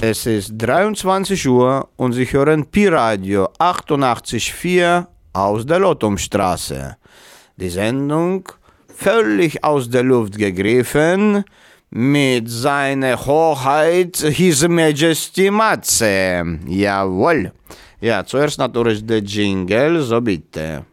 Es ist 23 Uhr und Sie hören Pi-Radio 88.4 aus der Lottumstraße. Die Sendung völlig aus der Luft gegriffen mit seiner Hoheit His Majesty Matze. Jawohl. Ja, zuerst natürlich der Jingle, so bitte.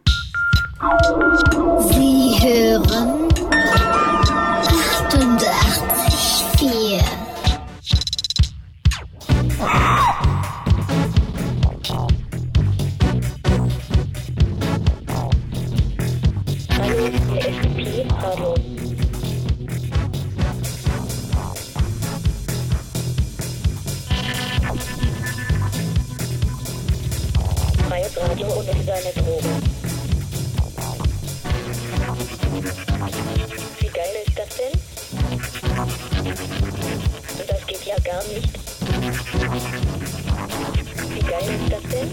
Gar nicht. Wie geil ist das denn?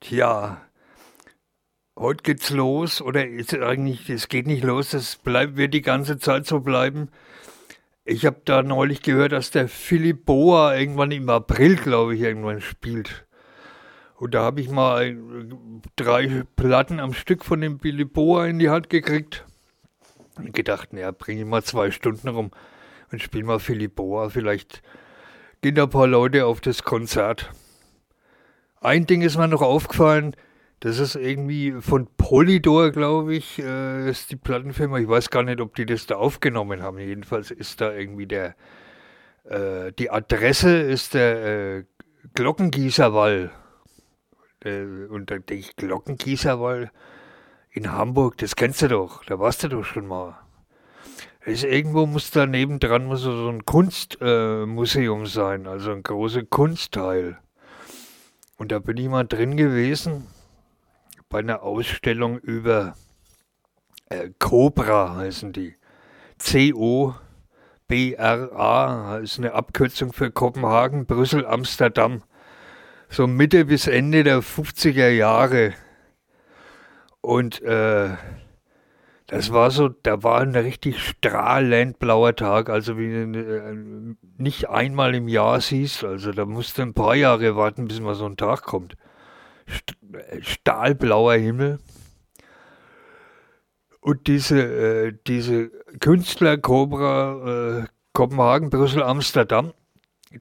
Tja, heute geht's los oder ist eigentlich, es geht nicht los, es bleibt, wird die ganze Zeit so bleiben. Ich habe da neulich gehört, dass der Philipp Boa irgendwann im April, glaube ich, irgendwann spielt. Und da habe ich mal drei Platten am Stück von dem Billy Boa in die Hand gekriegt. Und gedacht, naja, bringe ich mal zwei Stunden rum und spiele mal Philipp Boa. Vielleicht gehen da ein paar Leute auf das Konzert. Ein Ding ist mir noch aufgefallen, das ist irgendwie von Polydor, glaube ich, äh, ist die Plattenfirma. Ich weiß gar nicht, ob die das da aufgenommen haben. Jedenfalls ist da irgendwie der, äh, die Adresse ist der äh, Glockengießerwall. Äh, und da denke ich, Glockengießerwall in Hamburg, das kennst du doch, da warst du doch schon mal. Ist irgendwo muss da nebendran muss so ein Kunstmuseum äh, sein, also ein großer Kunstteil. Und da bin ich mal drin gewesen bei einer Ausstellung über äh, Cobra heißen die. C-O-B-R-A ist eine Abkürzung für Kopenhagen, Brüssel, Amsterdam. So Mitte bis Ende der 50er Jahre. Und äh, das war so, da war ein richtig strahlend blauer Tag, also wie äh, nicht einmal im Jahr siehst, also da musst du ein paar Jahre warten, bis mal so ein Tag kommt. St stahlblauer Himmel. Und diese, äh, diese Künstler Cobra äh, Kopenhagen, Brüssel, Amsterdam,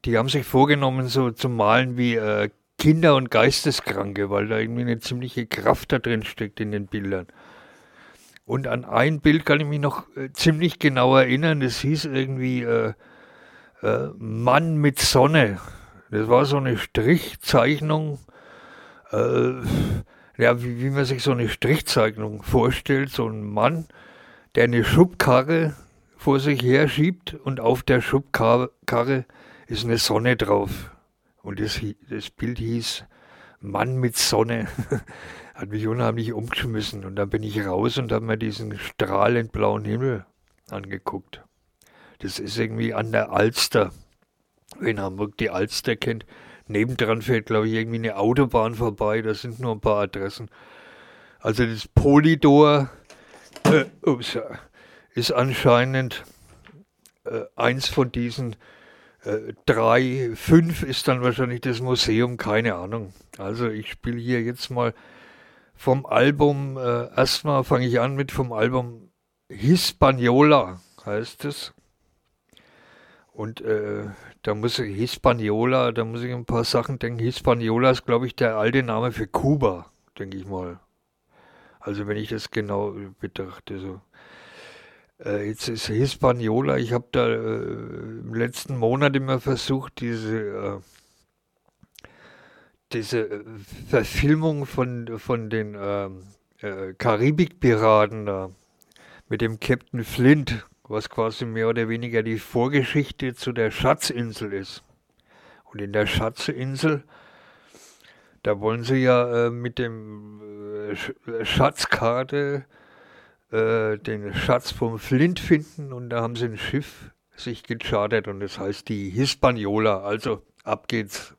die haben sich vorgenommen, so zu malen wie äh, Kinder und Geisteskranke, weil da irgendwie eine ziemliche Kraft da drin steckt in den Bildern. Und an ein Bild kann ich mich noch äh, ziemlich genau erinnern. Das hieß irgendwie äh, äh, Mann mit Sonne. Das war so eine Strichzeichnung, äh, ja, wie, wie man sich so eine Strichzeichnung vorstellt. So ein Mann, der eine Schubkarre vor sich her schiebt und auf der Schubkarre ist eine Sonne drauf. Und das, das Bild hieß Mann mit Sonne. Hat mich unheimlich umgeschmissen. Und dann bin ich raus und habe mir diesen strahlend blauen Himmel angeguckt. Das ist irgendwie an der Alster. Wer in Hamburg die Alster kennt. Nebendran fährt, glaube ich, irgendwie eine Autobahn vorbei. Da sind nur ein paar Adressen. Also das Polydor äh, ups, ist anscheinend äh, eins von diesen äh, drei, fünf ist dann wahrscheinlich das Museum, keine Ahnung. Also ich spiele hier jetzt mal vom Album, äh, erstmal fange ich an mit vom Album Hispaniola heißt es. Und äh, da muss ich, Hispaniola, da muss ich ein paar Sachen denken. Hispaniola ist, glaube ich, der alte Name für Kuba, denke ich mal. Also wenn ich das genau betrachte, so. Äh, jetzt ist Hispaniola, ich habe da äh, im letzten Monat immer versucht, diese, äh, diese äh, Verfilmung von, von den ähm, äh, Karibikpiraten da mit dem Captain Flint, was quasi mehr oder weniger die Vorgeschichte zu der Schatzinsel ist. Und in der Schatzinsel, da wollen sie ja äh, mit dem äh, Sch- Schatzkarte äh, den Schatz vom Flint finden und da haben sie ein Schiff sich gechartert und das heißt die Hispaniola. Also ab geht's.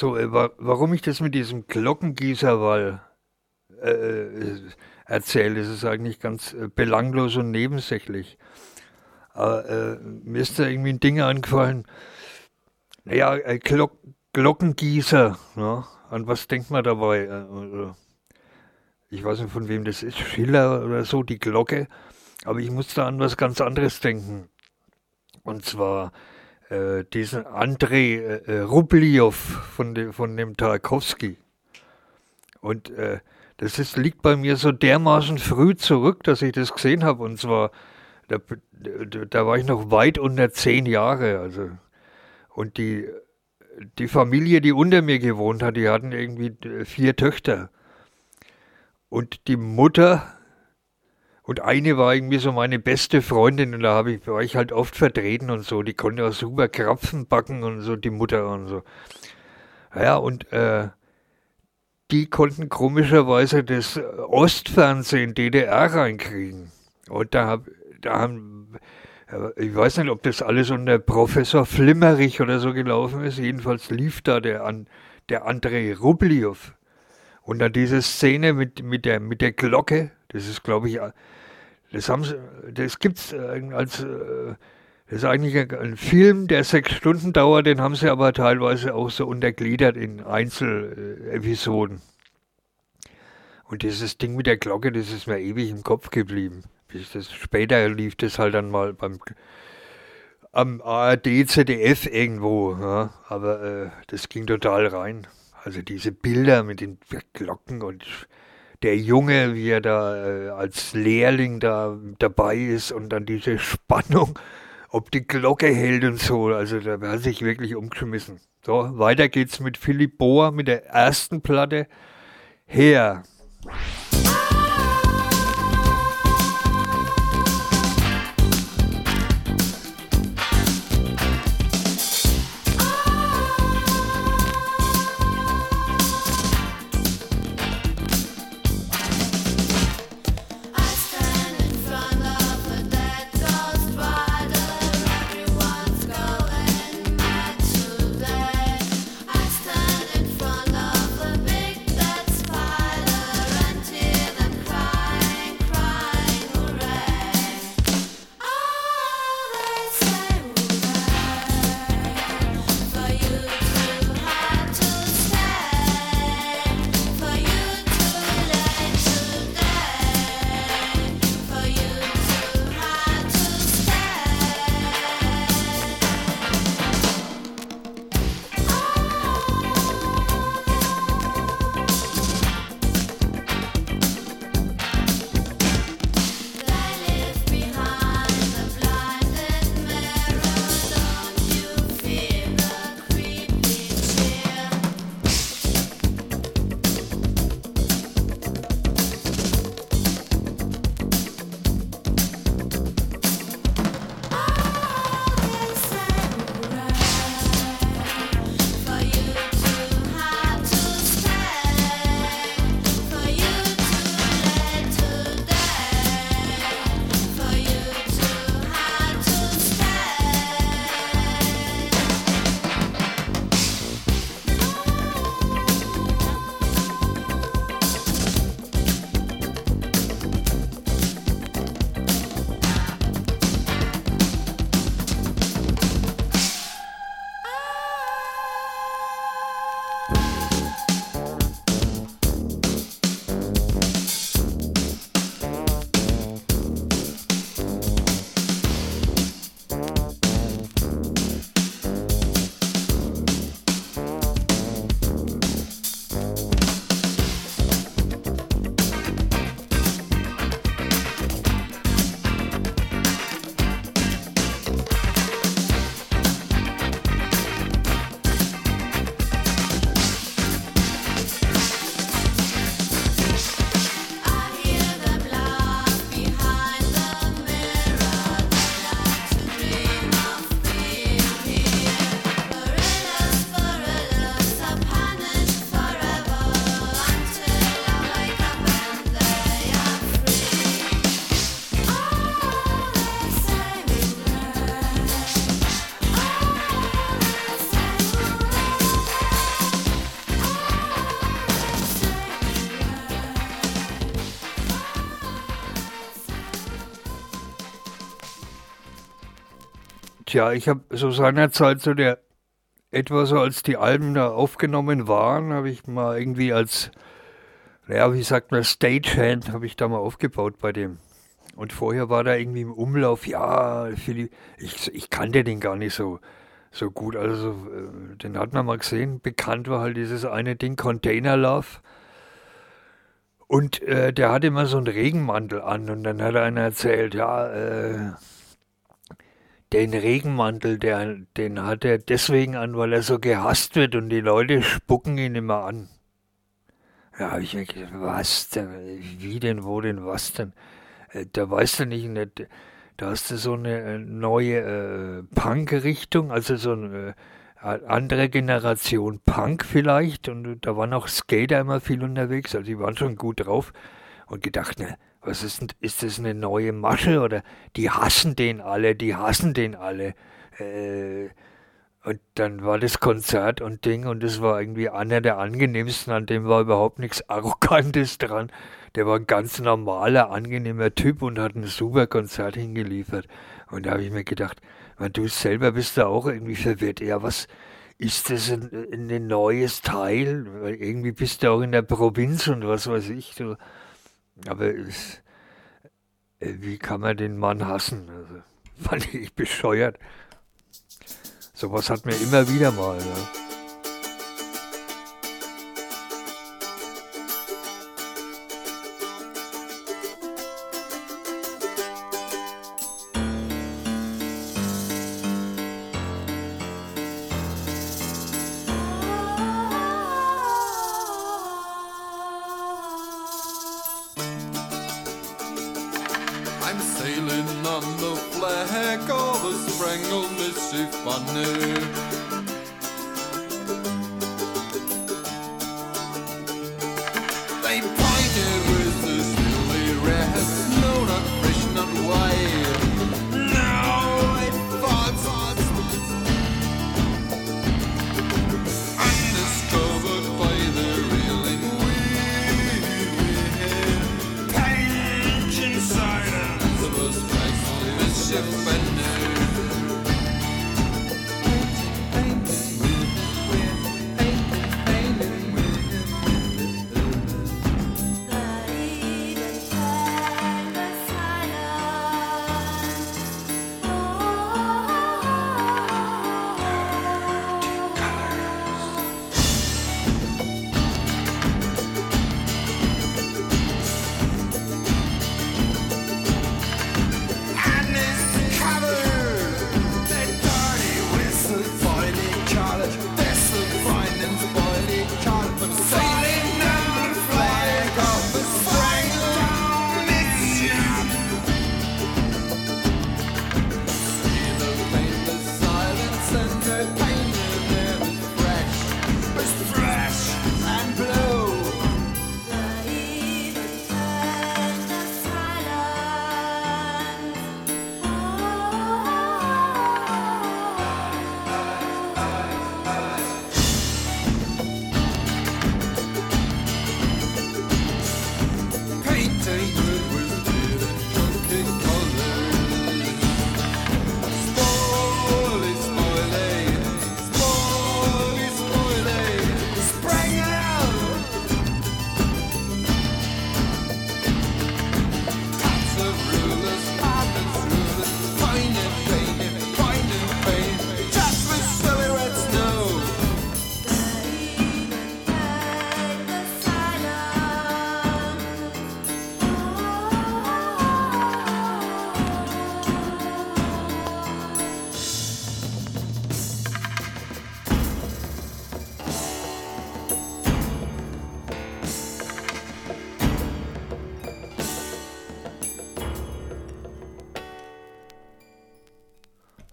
So, äh, wa warum ich das mit diesem Glockengießerwall äh, äh, erzähle, ist eigentlich ganz äh, belanglos und nebensächlich. Aber äh, mir ist da irgendwie ein Ding eingefallen. Naja, äh, Glock Glockengießer, ne? an was denkt man dabei? Ich weiß nicht, von wem das ist, Schiller oder so, die Glocke. Aber ich muss da an was ganz anderes denken. Und zwar äh, diesen Andrei äh, äh, Rubliow von, de, von dem Tarkowski. Und äh, das ist, liegt bei mir so dermaßen früh zurück, dass ich das gesehen habe. Und zwar, da, da, war ich noch weit unter zehn Jahre. Also. Und die, die Familie, die unter mir gewohnt hat, die hatten irgendwie äh, vier Töchter. Und die Mutter, und eine war irgendwie so meine beste Freundin und da hab ich, war ich halt oft vertreten und so. Die konnte auch super Krapfen backen und so, die Mutter und so. Ja, und äh, die konnten komischerweise das Ostfernsehen DDR reinkriegen. Und da, hab, da haben, äh, ich weiß nicht, ob das alles unter Professor Flimmerich oder so gelaufen ist. Jedenfalls lief da der, der Andrei Rubliow. Und dann diese Szene mit, mit, der, mit der Glocke, das ist, glaube ich, Das haben sie, das äh, als, äh, das ist eigentlich ein, ein Film, der sechs Stunden dauert, den haben sie aber teilweise auch so untergliedert in Einzelepisoden. Und dieses Ding mit der Glocke, das ist mir ewig im Kopf geblieben. Bis das, später lief das halt dann mal beim am ARD, ZDF irgendwo, ja, aber äh, das ging total rein. Also diese Bilder mit den Glocken und der Junge, wie er da äh, als Lehrling da dabei ist und dann diese Spannung, ob die Glocke hält und so. Also da hat sich wirklich umgeschmissen. So, weiter geht's mit Philipp Bohr mit der ersten Platte. Her. Tja, ich habe so seinerzeit so der, etwa so als die Alben da aufgenommen waren, habe ich mal irgendwie als, naja, wie sagt man, Stagehand, habe ich da mal aufgebaut bei dem. Und vorher war da irgendwie im Umlauf, ja, Philipp, ich, ich kannte den gar nicht so, so gut. Also, äh, den hat man mal gesehen. Bekannt war halt dieses eine Ding, Container Love. Und äh, der hatte immer so einen Regenmantel an und dann hat einer erzählt, ja, äh, den Regenmantel, der, den hat er deswegen an, weil er so gehasst wird und die Leute spucken ihn immer an. Ja, habe ich mir gedacht, was denn? Wie denn, wo denn, was denn? Äh, Da weißt du nicht, nicht da hast du so eine äh, neue äh, Punk-Richtung, also so eine äh, andere Generation Punk vielleicht und da waren auch Skater immer viel unterwegs, also die waren schon gut drauf und gedacht, ne, was ist denn, ist das eine neue Masche oder die hassen den alle, die hassen den alle. Äh, Und dann war das Konzert und Ding und das war irgendwie einer der angenehmsten, an dem war überhaupt nichts Arrogantes dran. Der war ein ganz normaler, angenehmer Typ und hat ein super Konzert hingeliefert. Und da habe ich mir gedacht, man, du selber bist da auch irgendwie verwirrt. Ja, was ist das ein, ein, ein neues Teil? Weil irgendwie bist du auch in der Provinz und was weiß ich. Du. Aber es, äh, wie kann man den Mann hassen? Also, fand ich bescheuert. Sowas hat mir immer wieder mal. Ja.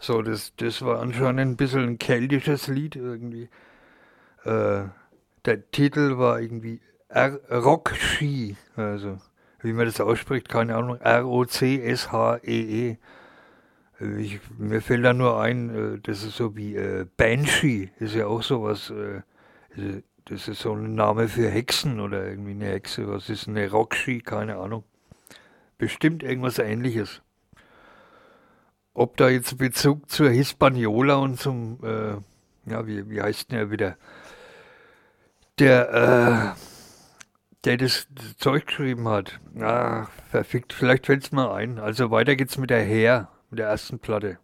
So, das, das war anscheinend ein bisschen ein keltisches Lied irgendwie. Äh, der Titel war irgendwie R Rock Ski, also wie man das ausspricht, keine Ahnung, R-O-C-S-H-E-E. Äh, Ich, mir fällt da nur ein, äh, das ist so wie äh, Banshee, ist ja auch sowas, äh, das ist so ein Name für Hexen oder irgendwie eine Hexe, was ist eine Rockski, keine Ahnung. Bestimmt irgendwas ähnliches ob da jetzt Bezug zur Hispaniola und zum, äh, ja, wie, wie heißt denn er wieder? Der, äh, der das, Zeug geschrieben hat. Ah, verfickt, vielleicht fällt es mal ein. Also weiter geht's mit der Her, mit der ersten Platte.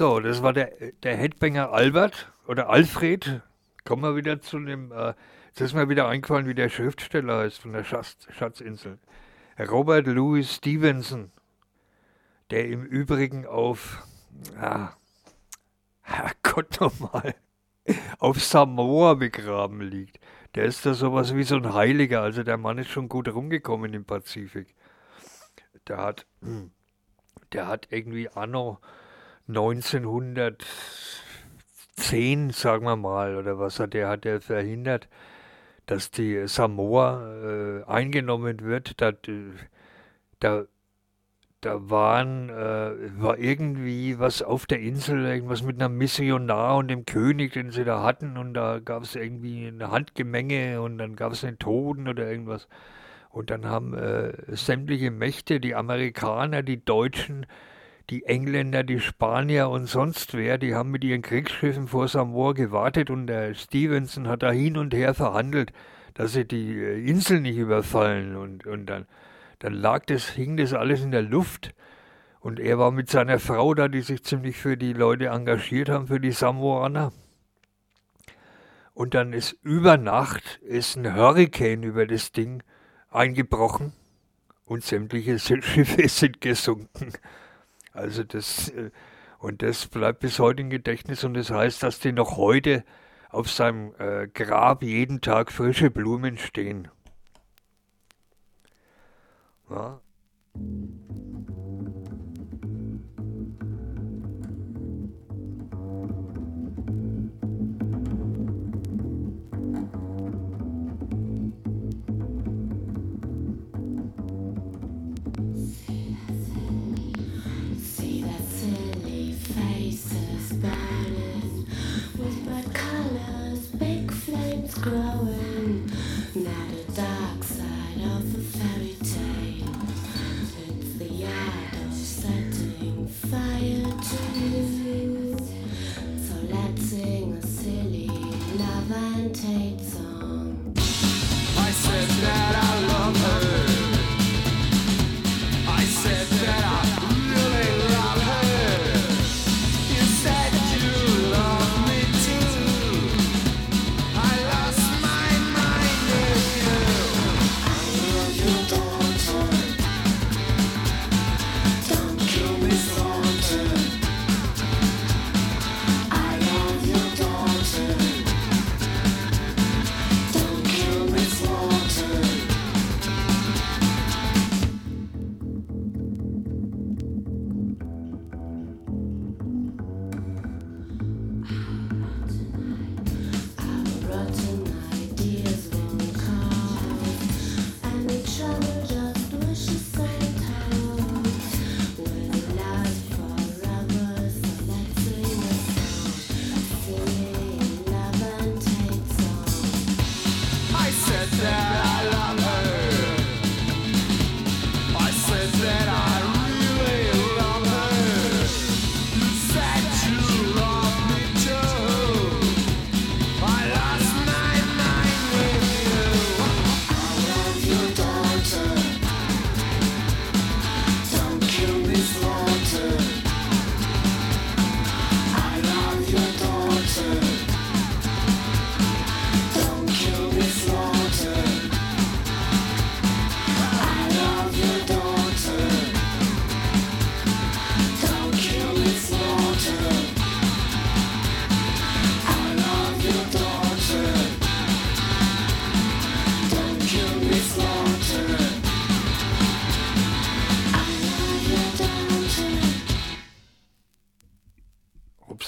So, das war der, der Headbanger Albert oder Alfred. Kommen wir wieder zu dem, äh, jetzt ist mir wieder eingefallen, wie der Schriftsteller heißt von der Schatz, Schatzinsel. Robert Louis Stevenson, der im Übrigen auf, ah, Herrgott nochmal, auf Samoa begraben liegt. Der ist da sowas wie so ein Heiliger, also der Mann ist schon gut rumgekommen im Pazifik. Der hat, der hat irgendwie anno 1910, sagen wir mal, oder was hat der, hat er verhindert, dass die Samoa äh, eingenommen wird. Da, da, da waren, äh, war irgendwie was auf der Insel, irgendwas mit einem Missionar und dem König, den sie da hatten. Und da gab es irgendwie eine Handgemenge und dann gab es einen Toten oder irgendwas. Und dann haben äh, sämtliche Mächte, die Amerikaner, die Deutschen, die Engländer, die Spanier und sonst wer, die haben mit ihren Kriegsschiffen vor Samoa gewartet und der Stevenson hat da hin und her verhandelt, dass sie die äh, Insel nicht überfallen. Und, und dann, dann lag das, hing das alles in der Luft. Und er war mit seiner Frau da, die sich ziemlich für die Leute engagiert haben, für die Samoaner. Und dann ist über Nacht ist ein Hurricane über das Ding eingebrochen und sämtliche Schiffe sind gesunken. Also das, äh, und das bleibt bis heute im Gedächtnis und das heißt, dass die noch heute auf seinem äh, Grab jeden Tag frische Blumen stehen. Ja. Growing.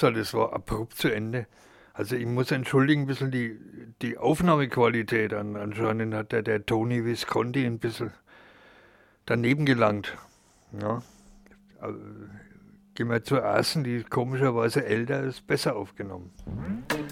Upsa, das war abrupt zu Ende. Also ich muss entschuldigen, ein bisschen die, die Aufnahmequalität an. Anscheinend hat der, der Tony Visconti ein bisschen daneben gelangt. Ja. Also, gehen wir zur ersten, die komischerweise älter, ist besser aufgenommen. I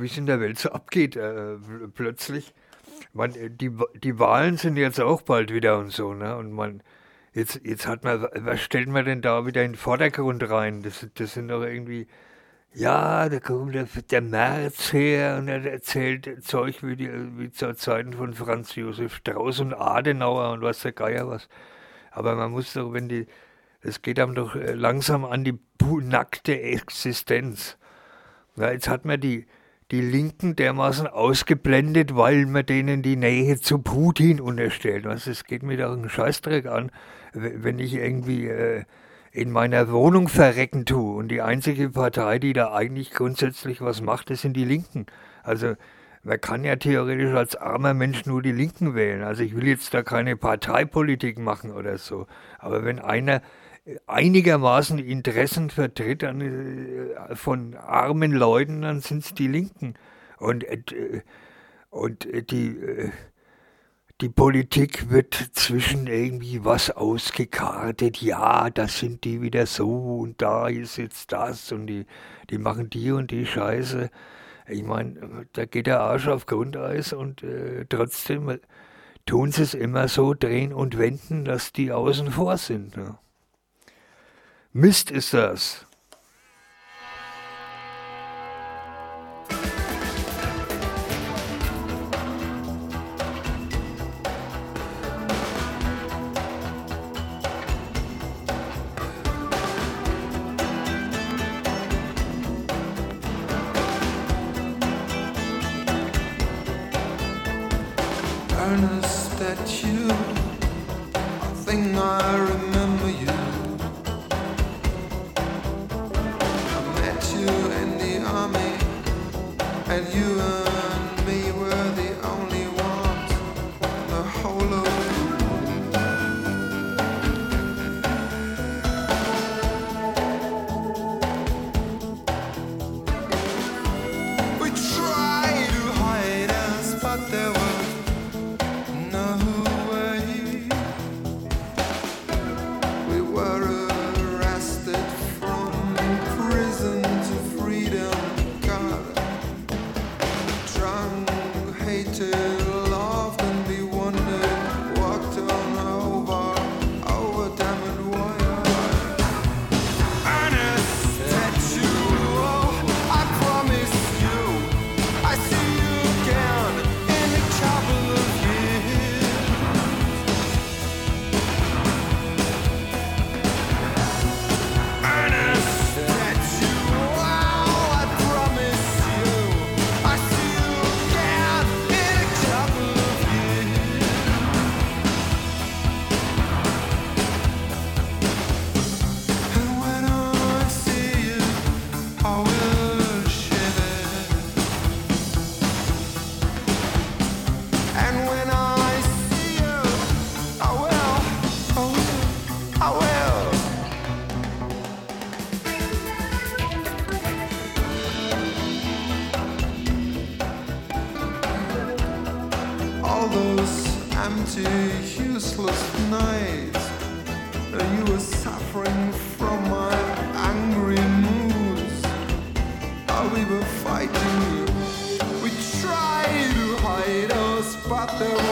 wie es in der Welt so abgeht, äh, pl- plötzlich. Man, äh, die, die Wahlen sind jetzt auch bald wieder und so, ne? Und man, jetzt, jetzt hat man, wa- was stellt man denn da wieder in den Vordergrund rein? Das, das sind doch irgendwie, ja, da kommt der, der März her und er erzählt Zeug wie, die, wie zur Zeiten von Franz Josef Strauß und Adenauer und was der Geier was. Aber man muss doch, wenn die, es geht einem doch äh, langsam an die nackte Existenz. Ja, jetzt hat man die, die Linken dermaßen ausgeblendet, weil man denen die Nähe zu Putin unterstellt. Was, es geht mir doch einen Scheißdreck an, wenn ich irgendwie äh, in meiner Wohnung verrecken tue. Und die einzige Partei, die da eigentlich grundsätzlich was macht, das sind die Linken. Also man kann ja theoretisch als armer Mensch nur die Linken wählen. Also ich will jetzt da keine Parteipolitik machen oder so. Aber wenn einer einigermaßen Interessen vertritt an, äh, von armen Leuten, dann sind es die Linken. Und, äh, und äh, die, die Politik wird zwischen irgendwie was ausgekartet. Ja, das sind die wieder so und da ist jetzt das und die, die machen die und die Scheiße. Ich meine, da geht der Arsch auf Grundeis und äh, trotzdem tun sie es immer so drehen und wenden, dass die außen vor sind. Ne? Mist ist das. the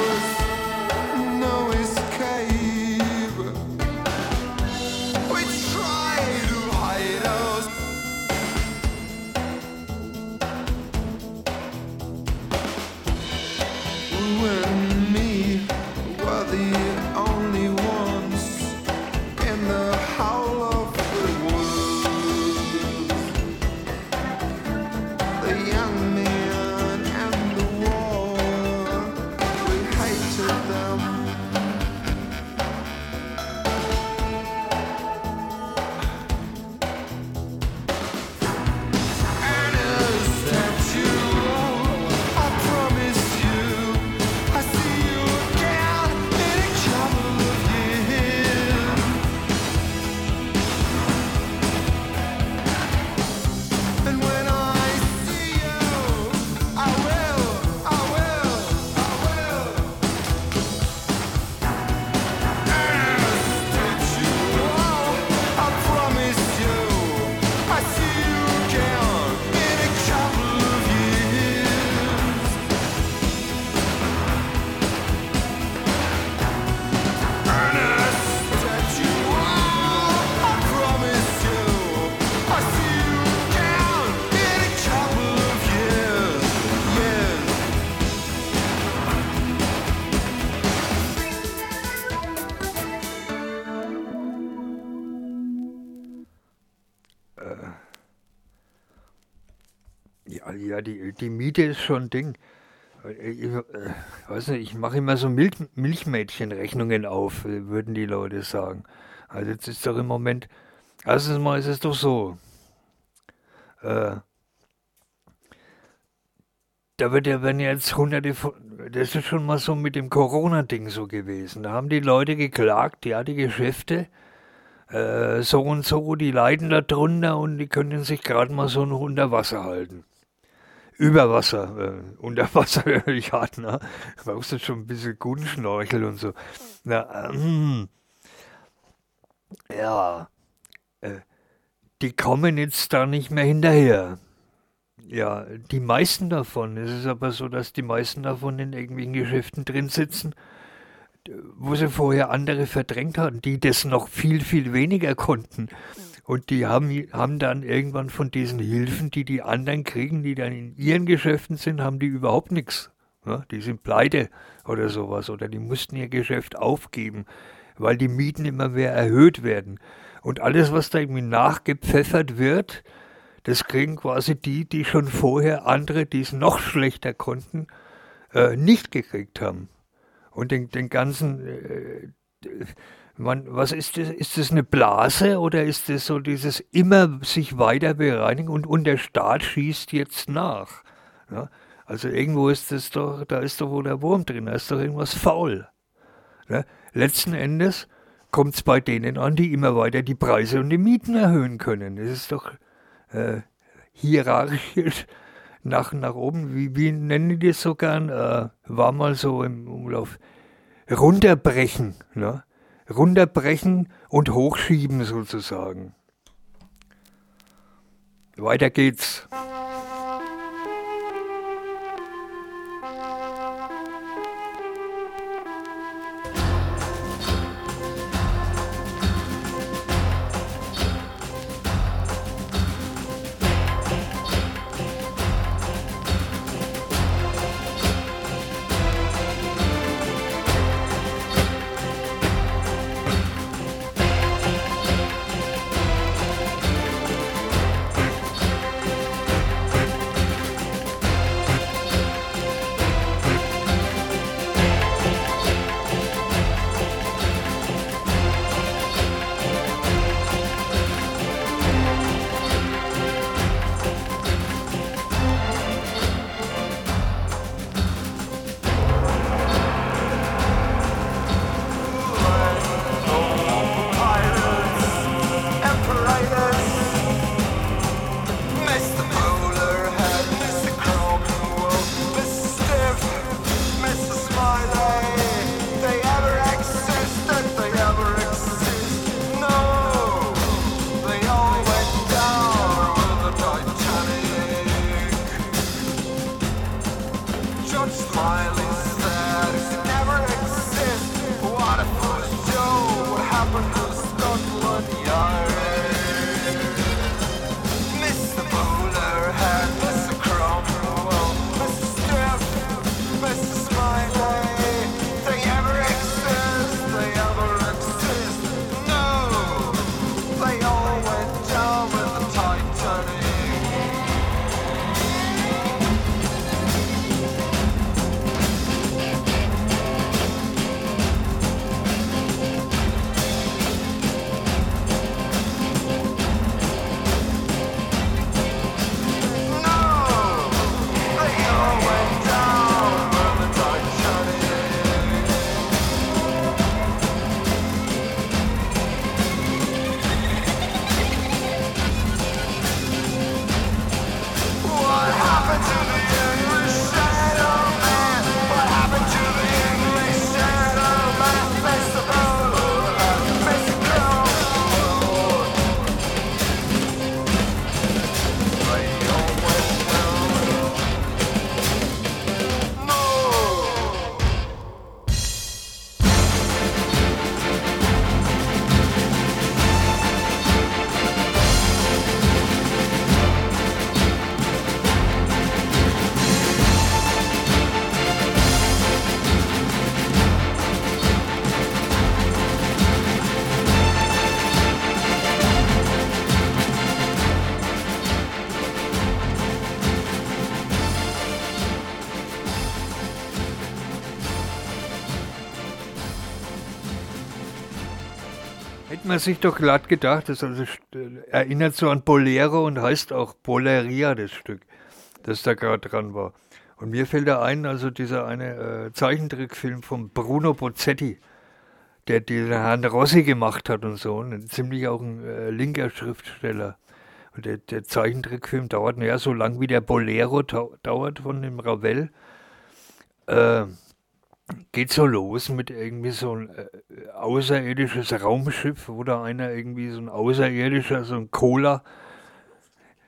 die, Miete ist schon ein Ding. Äh, Ich, äh, weiß nicht, ich mache immer so Milch, Milchmädchenrechnungen auf, äh, würden die Leute sagen. Also jetzt ist doch im Moment, erstens mal ist es doch so, äh, da wird ja, wenn jetzt hunderte von, das ist schon mal so mit dem Corona-Ding so gewesen. Da haben die Leute geklagt, ja, die Geschäfte, äh, so und so, die leiden da drunter und die können sich gerade mal so noch unter Wasser halten. Über Wasser, äh, unter Wasser höre hart, ne? Brauchst du schon ein bisschen guten Schnorchel und so. Na, ähm, ja, äh, die kommen jetzt da nicht mehr hinterher. Ja, die meisten davon. Es ist aber so, dass die meisten davon in irgendwelchen Geschäften drin sitzen, wo sie vorher andere verdrängt hatten, die das noch viel, viel weniger konnten. Und die haben, haben dann irgendwann von diesen Hilfen, die die anderen kriegen, die dann in ihren Geschäften sind, haben die überhaupt nichts. Ja, die sind pleite oder sowas oder die mussten ihr Geschäft aufgeben, weil die Mieten immer mehr erhöht werden. Und alles, was da irgendwie nachgepfeffert wird, das kriegen quasi die, die schon vorher andere, die es noch schlechter konnten, äh, nicht gekriegt haben. Und den, den ganzen, äh, man, was ist das? Ist das eine Blase oder ist das so dieses immer sich weiter bereinigen und, und der Staat schießt jetzt nach? Ja? Also irgendwo ist das doch, da ist doch wohl der Wurm drin, da ist doch irgendwas faul. Ne? Letzten Endes kommt es bei denen an, die immer weiter die Preise und die Mieten erhöhen können. Das ist doch äh, hierarchisch nach, nach oben. Wie, wie nennen die das so gern? Äh, war mal so im Umlauf. Runterbrechen. Ne? Runterbrechen und hochschieben sozusagen. Weiter geht's. Man sich doch glatt gedacht, das also erinnert so an Bolero und heißt auch Boleria, das Stück, das da gerade dran war. Und mir fällt da ein, also dieser eine äh, Zeichentrickfilm von Bruno Bozzetti, der den Herrn Rossi gemacht hat und so, und ziemlich auch ein äh, linker Schriftsteller. Und der, der Zeichentrickfilm dauert naja so lang wie der Bolero dauert von dem Ravel. Äh, geht so los mit irgendwie so ein äh, außerirdisches Raumschiff, wo da einer irgendwie so ein außerirdischer, so ein Cola,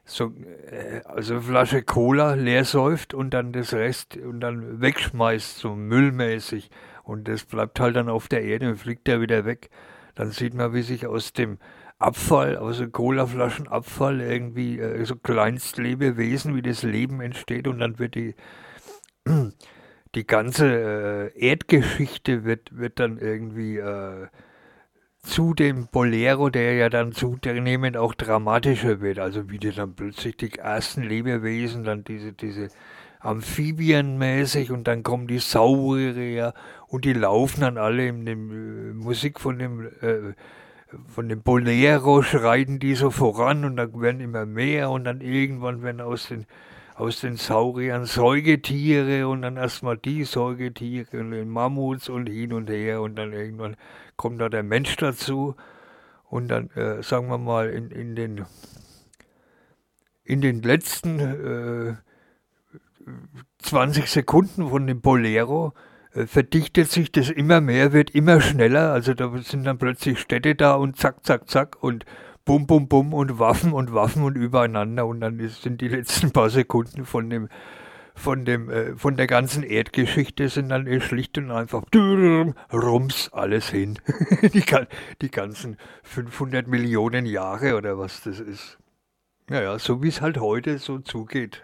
so äh, also eine Flasche Cola leer säuft und dann das Rest und dann wegschmeißt, so müllmäßig. Und das bleibt halt dann auf der Erde und fliegt er wieder weg. Dann sieht man, wie sich aus dem Abfall, aus der Colaflaschenabfall irgendwie äh, so Kleinstlebewesen, wie das Leben entsteht und dann wird die die ganze äh, Erdgeschichte wird, wird dann irgendwie äh, zu dem Bolero, der ja dann zunehmend auch dramatischer wird. Also wie die dann plötzlich die ersten Lebewesen, dann diese, diese Amphibienmäßig und dann kommen die Saurier und die laufen dann alle in dem äh, Musik von dem äh, von dem Bolero schreiten die so voran und dann werden immer mehr und dann irgendwann werden aus den aus den Sauriern Säugetiere und dann erstmal die Säugetiere und den Mammuts und hin und her und dann irgendwann kommt da der Mensch dazu und dann äh, sagen wir mal in, in den in den letzten äh, 20 Sekunden von dem Bolero äh, verdichtet sich das immer mehr, wird immer schneller. Also da sind dann plötzlich Städte da und zack, zack, zack und bum, bum, bum und Waffen und Waffen und übereinander. Und dann ist, sind die letzten paar Sekunden von dem, von dem, äh, von der ganzen Erdgeschichte sind dann eh schlicht und einfach rums alles hin. die, die ganzen 500 Millionen Jahre oder was das ist. Naja, so wie es halt heute so zugeht.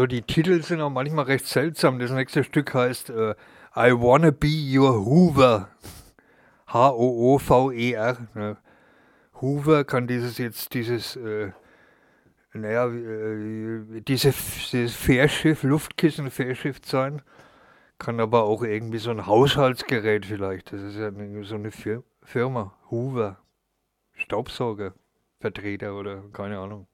So die Titel sind auch manchmal recht seltsam. Das nächste Stück heißt äh, I Wanna Be Your Hoover. H-O-O-V-E-R. Ne? Hoover kann dieses jetzt, dieses, äh, naja, äh, diese, dieses Fährschiff, Luftkissen-Fährschiff sein. Kann aber auch irgendwie so ein Haushaltsgerät vielleicht. Das ist ja so eine Fir Firma. Hoover. Staubsaugervertreter oder keine Ahnung.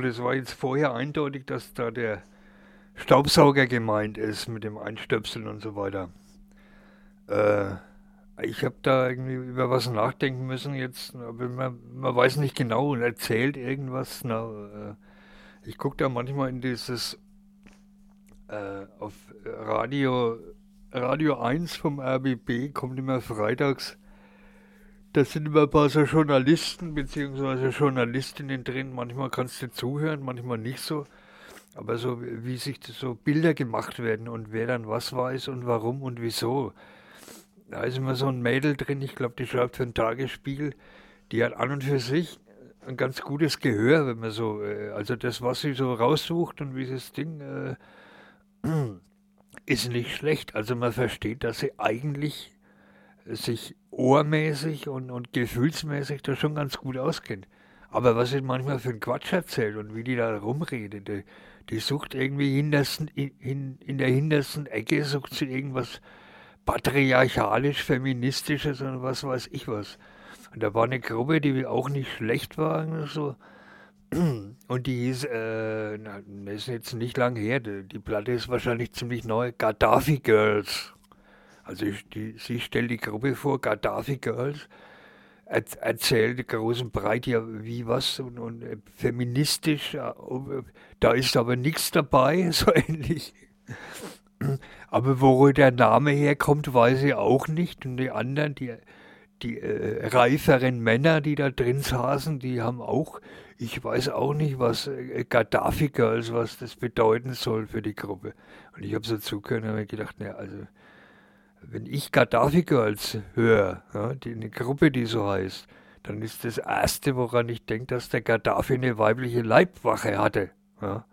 So, das war jetzt vorher eindeutig, dass da der Staubsauger gemeint ist mit dem Einstöpseln und so weiter. Äh, ich habe da irgendwie über was nachdenken müssen jetzt, aber man, man weiß nicht genau und erzählt irgendwas. Na, äh, ich gucke da manchmal in dieses äh, auf Radio, Radio 1 vom RBB, kommt immer freitags. Da sind immer ein paar so Journalisten bzw. Journalistinnen drin. Manchmal kannst du zuhören, manchmal nicht so. Aber so wie sich so Bilder gemacht werden und wer dann was weiß und warum und wieso. Da ist immer so ein Mädel drin, ich glaube, die schreibt für den Tagesspiegel. Die hat an und für sich ein ganz gutes Gehör, wenn man so, äh, also das, was sie so raussucht und wie das Ding äh, ist nicht schlecht. Also man versteht, dass sie eigentlich sich ohrmäßig und, und gefühlsmäßig da schon ganz gut auskennt. Aber was sie manchmal für einen Quatsch erzählt und wie die da rumredet, die, die sucht irgendwie hintersten, in, in, der hintersten Ecke, sucht sie irgendwas patriarchalisch, feministisches und was weiß ich was. Und da war eine Gruppe, die auch nicht schlecht war, so. Und die hieß, äh, na, das ist jetzt nicht lang her, die, die Platte ist wahrscheinlich ziemlich neu, Gaddafi Girls. Also die, sie stellt die Gruppe vor, Gaddafi Girls, er, erzählt groß und breit ja wie was und, und äh, feministisch, ja, äh, da ist aber nichts dabei, so ähnlich. Aber wo der Name herkommt, weiß ich auch nicht. Und die anderen, die, die äh, reiferen Männer, die da drin saßen, die haben auch, ich weiß auch nicht, was äh, Gaddafi Girls, was das bedeuten soll für die Gruppe. Und ich habe so zugehört und habe gedacht, na, also, wenn ich Gaddafi Girls höre, ja, die, eine Gruppe, die so heißt, dann ist das Erste, woran ich denke, dass der Gaddafi eine weibliche Leibwache hatte. Ja.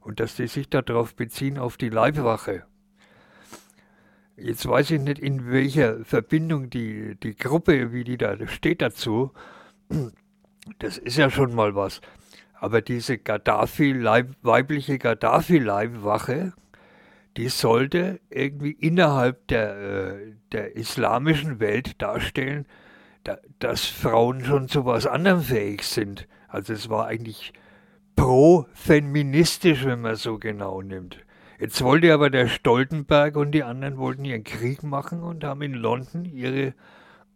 Und dass die sich darauf beziehen, auf die Leibwache. Jetzt weiß ich nicht, in welcher Verbindung die, die Gruppe, wie die da steht dazu. Das ist ja schon mal was. Aber diese Gaddafi -Leib, weibliche Gaddafi-Leibwache, die sollte irgendwie innerhalb der, äh, der islamischen Welt darstellen, da, dass Frauen schon zu was anderem fähig sind. Also es war eigentlich pro-feministisch, wenn man so genau nimmt. Jetzt wollte aber der Stoltenberg und die anderen wollten ihren Krieg machen und haben in London ihre,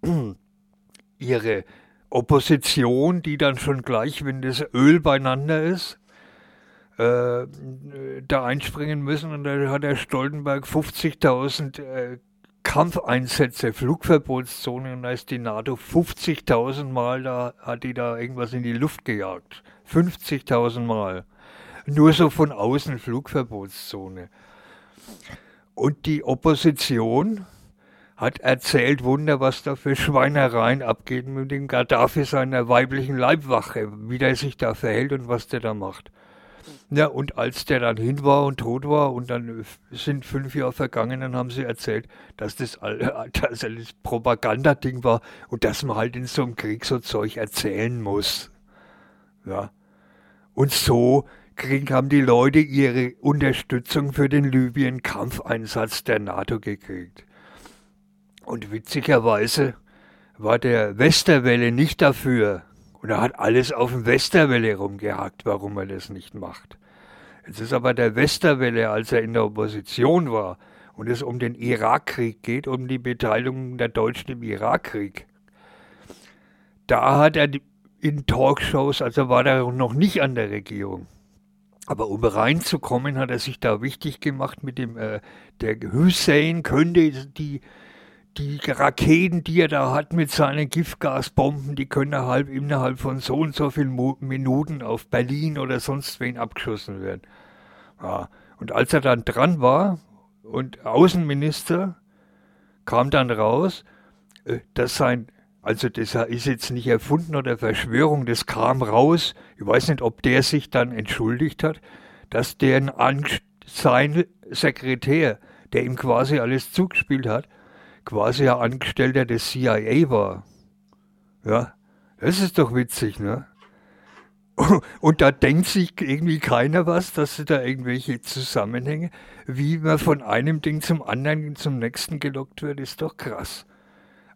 ihre Opposition, die dann schon gleich, wenn das Öl beieinander ist, äh, da einspringen müssen. Und da hat der Stoltenberg 50.000 äh, Kampfeinsätze, Flugverbotszonen und da ist die NATO 50.000 Mal, da hat die da irgendwas in die Luft gejagt. 50.000 Mal. Nur so von außen Flugverbotszone. Und die Opposition hat erzählt, Wunder, was da für Schweinereien abgeht mit dem Gaddafi seiner weiblichen Leibwache, wie der sich da verhält und was der da macht. Ja, und als der dann hin war und tot war und dann sind fünf Jahre vergangen, dann haben sie erzählt, dass das, dass das Propagandading war und dass man halt in so einem Krieg so Zeug erzählen muss. Ja. Und so kriegen, haben die Leute ihre Unterstützung für den Libyen-Kampfeinsatz der NATO gekriegt. Und witzigerweise war der Westerwelle nicht dafür. Und er hat alles auf dem Westerwelle rumgehakt, warum er das nicht macht. Jetzt ist aber der Westerwelle, als er in der Opposition war und es um den Irakkrieg geht, um die Beteiligung der Deutschen im Irakkrieg, da hat er in Talkshows, also war er noch nicht an der Regierung. Aber um reinzukommen, hat er sich da wichtig gemacht mit dem, äh, der Hussein könnte die, die Raketen, die er da hat mit seinen Giftgasbomben, die können halb, innerhalb von so und so vielen Mo Minuten auf Berlin oder sonst wen abgeschossen werden. Ja. Und als er dann dran war und Außenminister, kam dann raus, äh, dass sein, also das ist jetzt nicht erfunden oder Verschwörung, das kam raus, ich weiß nicht, ob der sich dann entschuldigt hat, dass der ein Angst, sein Sekretär, der ihm quasi alles zugespielt hat, quasi ein Angestellter des CIA war. Ja, das ist doch witzig, ne? Und da denkt sich irgendwie keiner was, dass da irgendwelche Zusammenhänge, wie man von einem Ding zum anderen, zum nächsten gelockt wird, ist doch krass.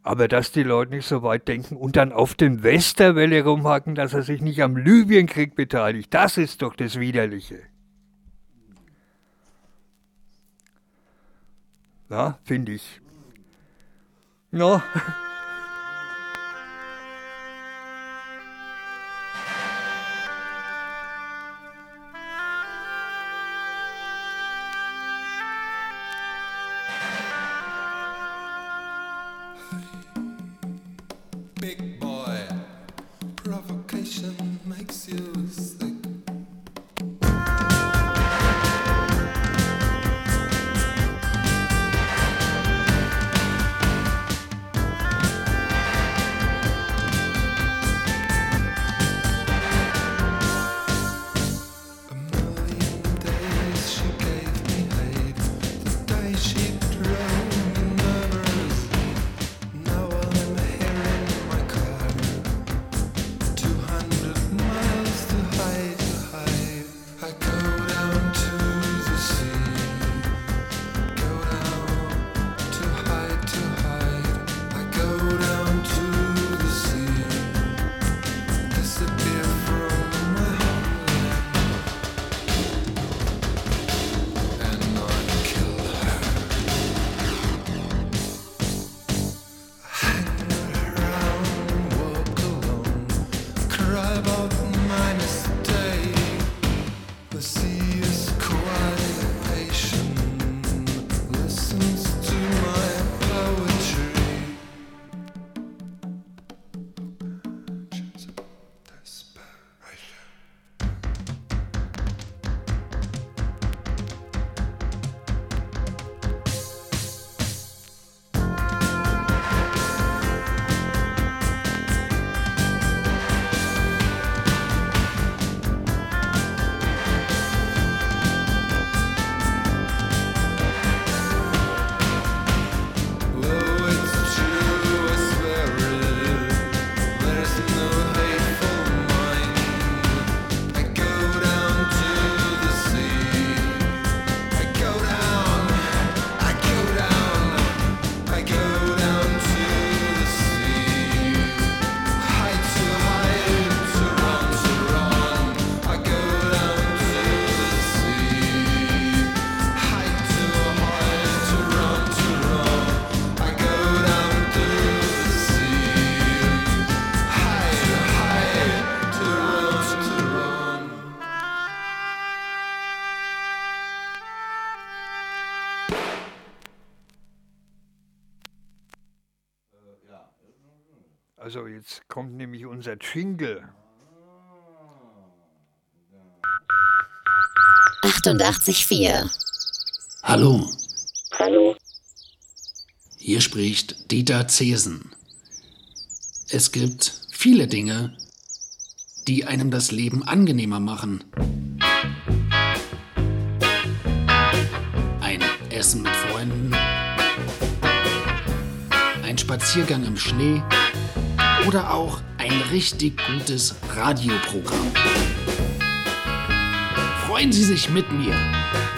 Aber dass die Leute nicht so weit denken und dann auf dem Westerwelle rumhacken, dass er sich nicht am Libyenkrieg beteiligt, das ist doch das Widerliche. Ja, finde ich. Ja. Big Also jetzt kommt nämlich unser Jingle. 88,4. Hallo, Hallo, hier spricht Dieter Zesen. Es gibt viele Dinge, die einem das Leben angenehmer machen. Ein Essen mit Freunden, ein Spaziergang im Schnee oder auch ein richtig gutes Radioprogramm. Freuen Sie sich mit mir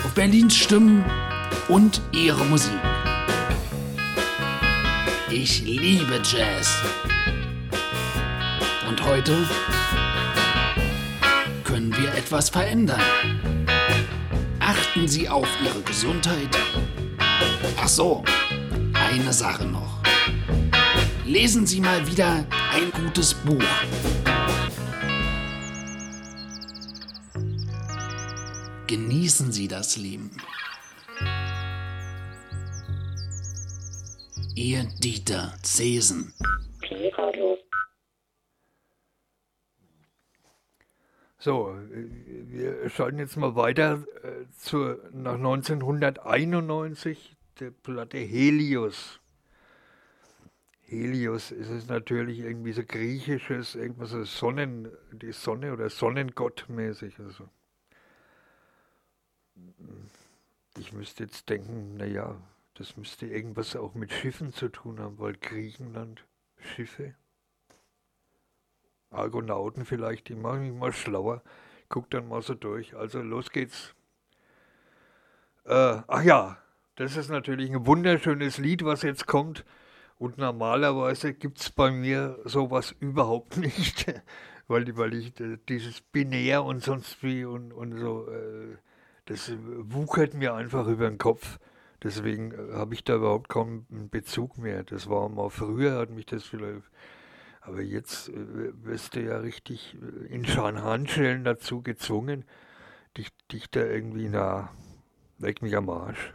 auf Berlins Stimmen und ihre Musik. Ich liebe Jazz. Und heute können wir etwas verändern. Achten Sie auf Ihre Gesundheit. Ach so, eine Sache noch. Lesen Sie mal wieder ein gutes Buch. Genießen Sie das Leben. Ihr Dieter Zesen. So, äh, wir schalten jetzt mal weiter äh, zur, nach 1991, der Platte Helios. Helios ist es natürlich irgendwie so griechisches, irgendwas so Sonnen, die Sonne oder Sonnengott mäßig. Also. Ich müsste jetzt denken, naja, das müsste irgendwas auch mit Schiffen zu tun haben, weil Griechenland Schiffe. Argonauten vielleicht, die machen mich mal schlauer. Guck dann mal so durch. Also los geht's. Äh, ach ja, das ist natürlich ein wunderschönes Lied, was jetzt kommt. Und normalerweise gibt es bei mir sowas überhaupt nicht, weil, weil ich äh, dieses Binär und sonst wie und, und so, äh, das wuchert mir einfach über den Kopf. Deswegen äh, habe ich da überhaupt kaum einen Bezug mehr. Das war mal früher, hat mich das vielleicht. Aber jetzt wirst du ja richtig in Scharnhandschellen dazu gezwungen, dich, dich da irgendwie, na, weg mich am Arsch.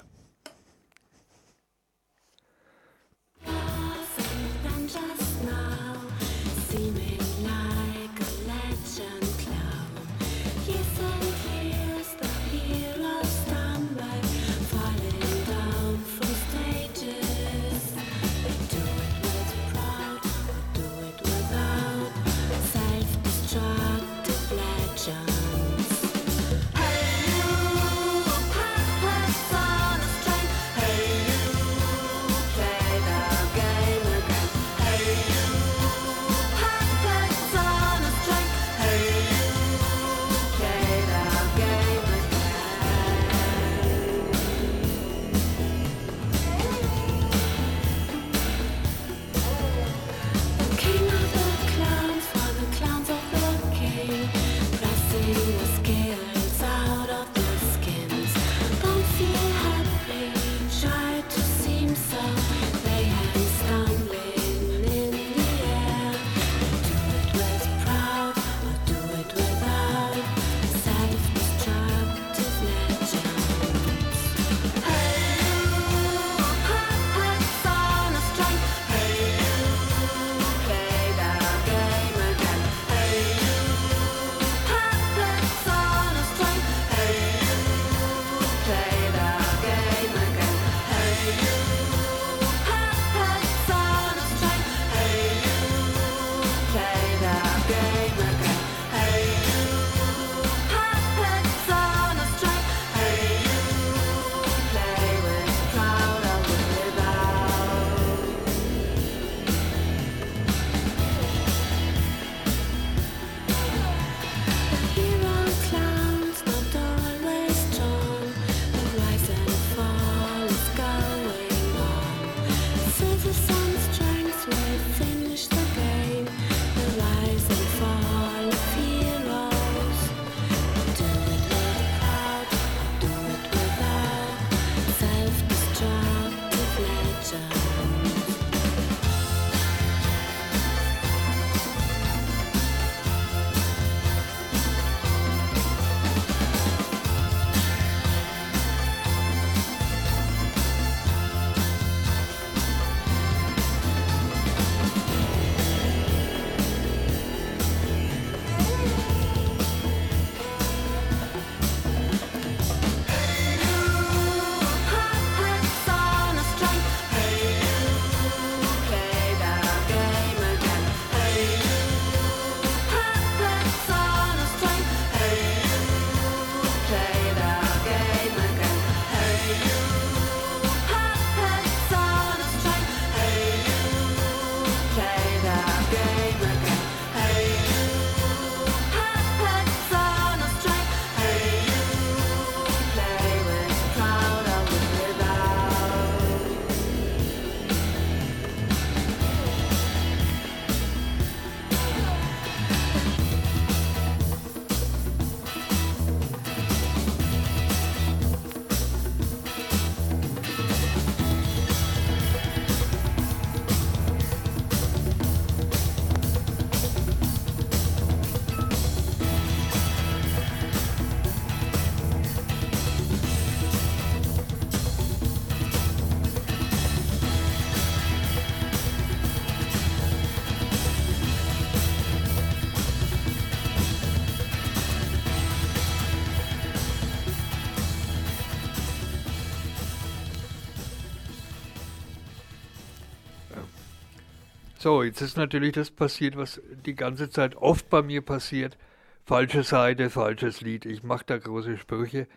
So, jetzt ist natürlich das passiert, was die ganze Zeit oft bei mir passiert. Falsche Seite, falsches Lied. Ich mache da große Sprüche.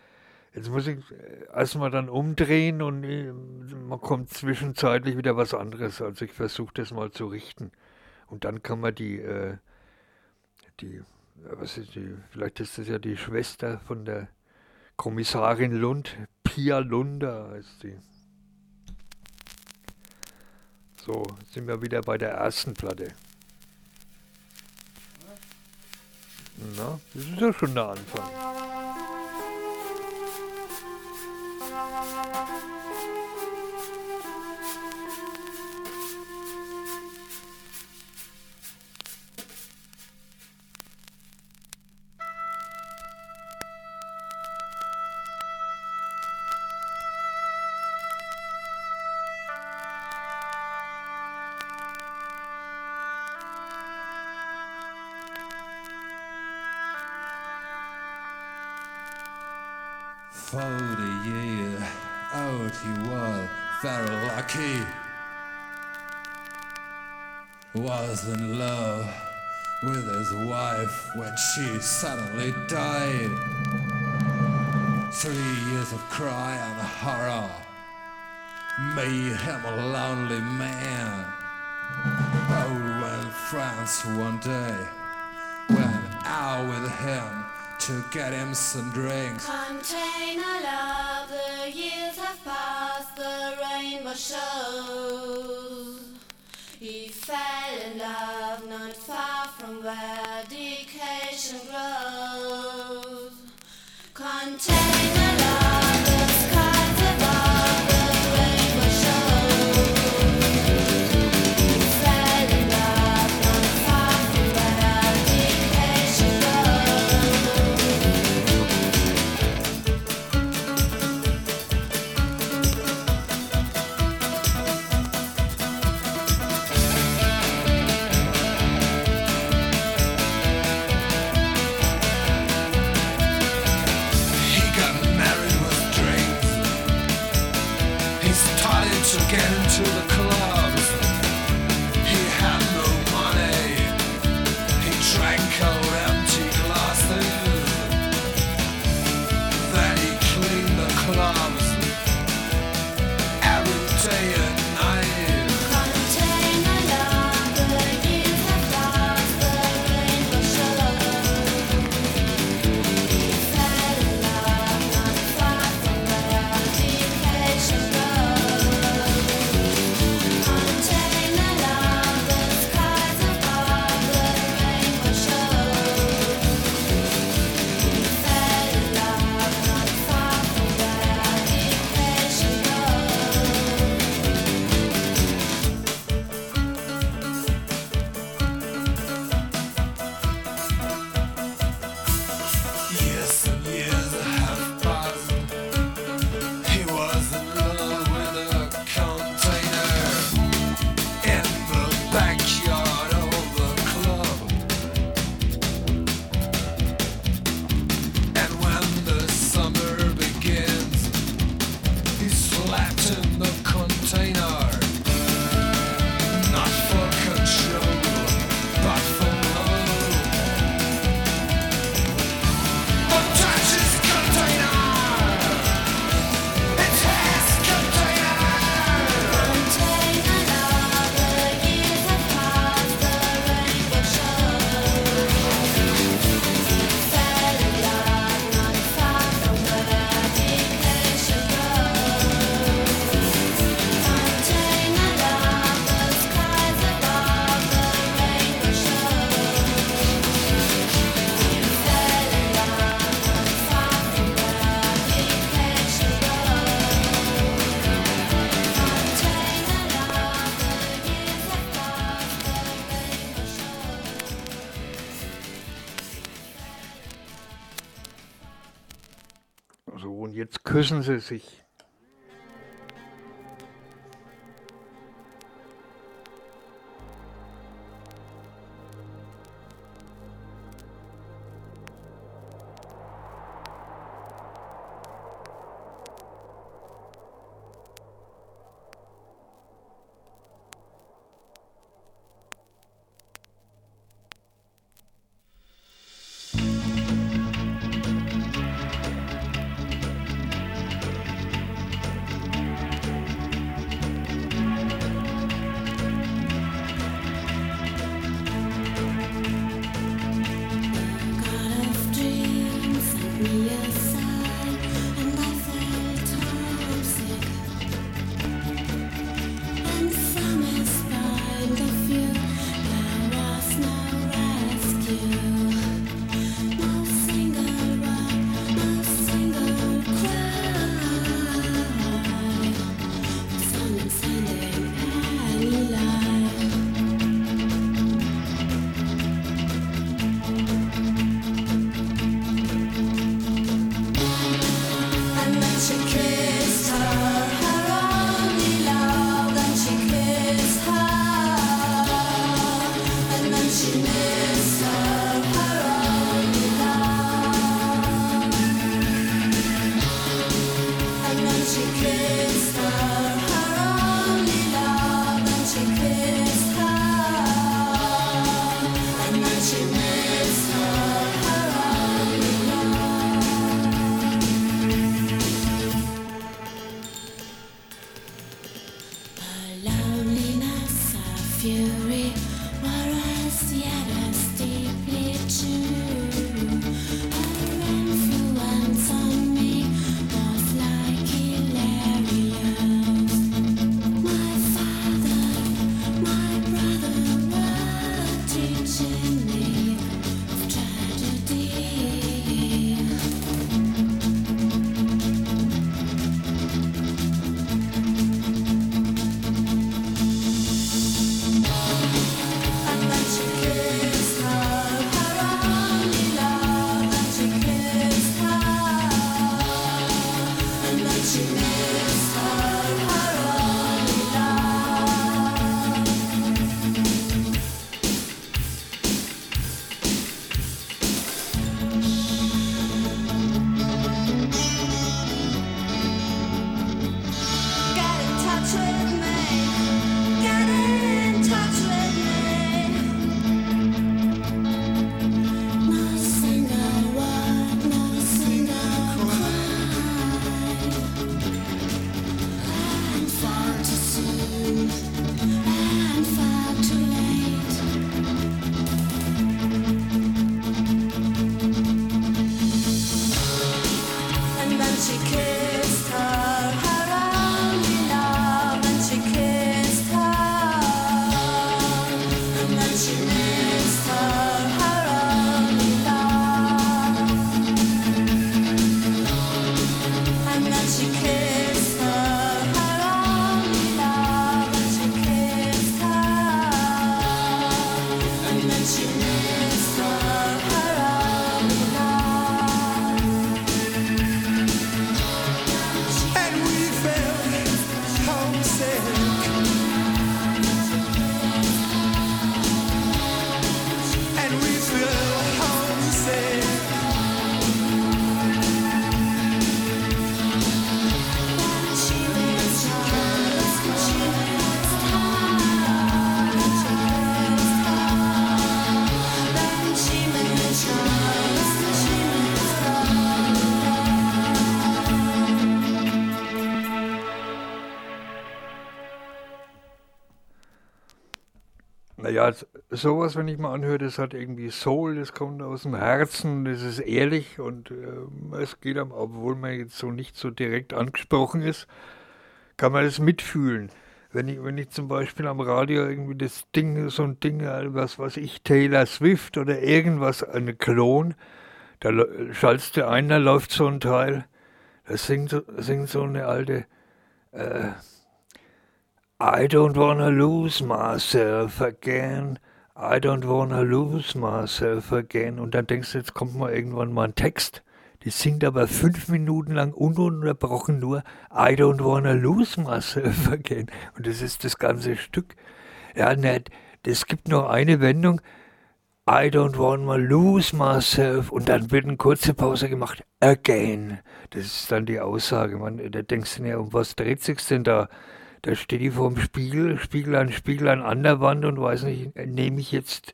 Jetzt muss ich äh, erstmal dann umdrehen und äh, man kommt zwischenzeitlich wieder was anderes. Also ich versuche das mal zu richten. Und dann kann man die, äh, die, was ist die, vielleicht ist das ja die Schwester von der Kommissarin Lund, Pia Lunder heißt sie. So, sind wir wieder bei der ersten Platte. Na, das ist ja schon der Anfang. Forty year out he was, very lucky. Was in love with his wife when she suddenly died. Three years of cry and horror made him a lonely man. Oh, when France one day went out with him to get him some drinks. Container love, the years have passed, the rainbow shows. He fell in love not far from where. Person, jetzt küssen sie sich. Sowas, wenn ich mal anhöre, das hat irgendwie Soul, das kommt aus dem Herzen, das ist ehrlich und äh, es geht am, obwohl man jetzt so nicht so direkt angesprochen ist, kann man das mitfühlen. Wenn ich, wenn ich zum Beispiel am Radio irgendwie das Ding, so ein Ding, äh, was weiß ich, Taylor Swift oder irgendwas, eine Klon, da schaltest du ein, da läuft so ein Teil, da singt, so- singt so eine alte, äh, I don't wanna lose myself again. I don't wanna lose myself again. Und dann denkst du, jetzt kommt mal irgendwann mal ein Text. Die singt aber fünf Minuten lang ununterbrochen nur I don't wanna lose myself again. Und das ist das ganze Stück. Ja, nicht. Es gibt noch eine Wendung. I don't wanna lose myself. Und dann wird eine kurze Pause gemacht. Again. Das ist dann die Aussage. Man, da denkst du ja, um was dreht sich's denn da? Da steht die vorm Spiegel, Spiegel an Spiegel an, der Wand und weiß nicht, äh, nehme ich jetzt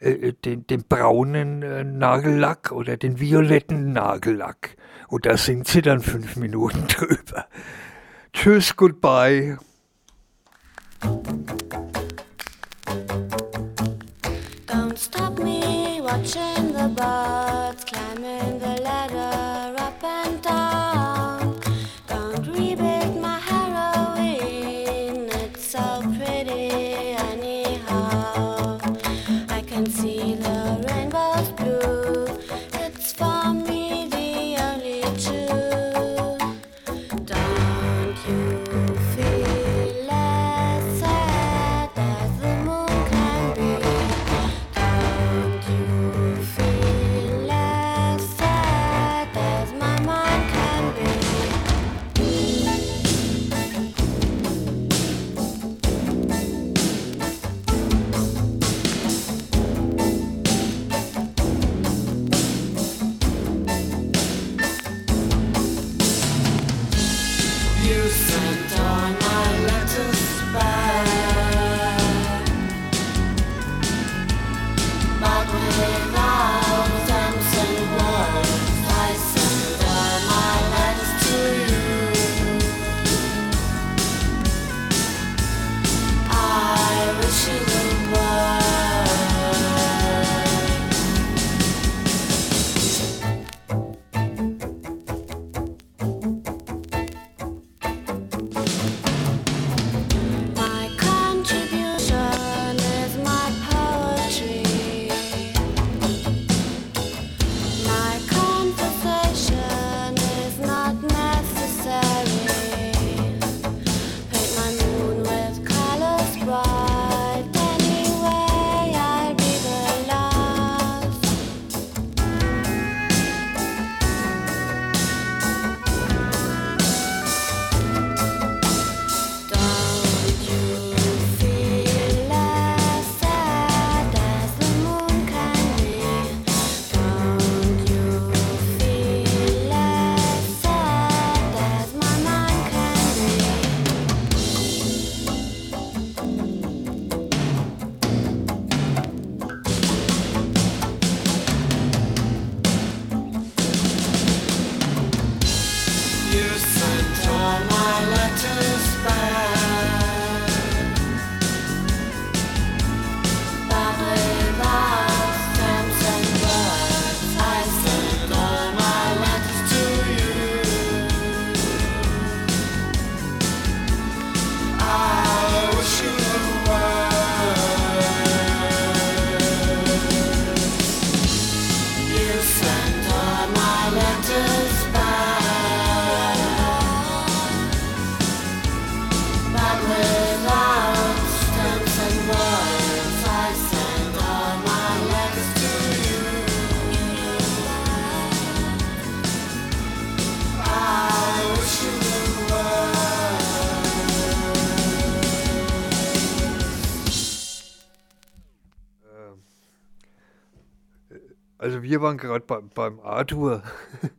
äh, den, den braunen äh, Nagellack oder den violetten Nagellack. Und da singt sie dann fünf Minuten drüber. Tschüss, goodbye. Don't stop me watching the birds wir waren gerade bei, beim Arthur.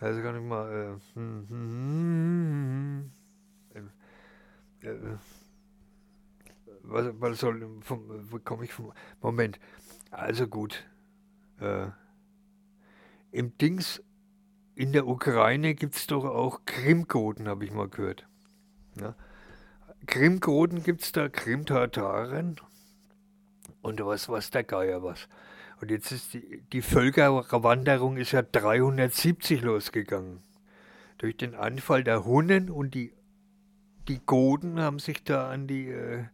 Also kann ich mal. Äh, hm, hm, hm. Äh, äh, was, was soll. Vom, wo komme ich vom. Moment. Also gut. Äh, Im Dings. In der Ukraine gibt es doch auch Krimgoten, habe ich mal gehört. Ja. Krimgoten gibt es da, Krimtataren. und was, was der Geier was. Und jetzt ist die, die Völkerwanderung ist ja 370 losgegangen. Durch den Anfall der Hunnen und die, die Goden haben sich da an die, äh,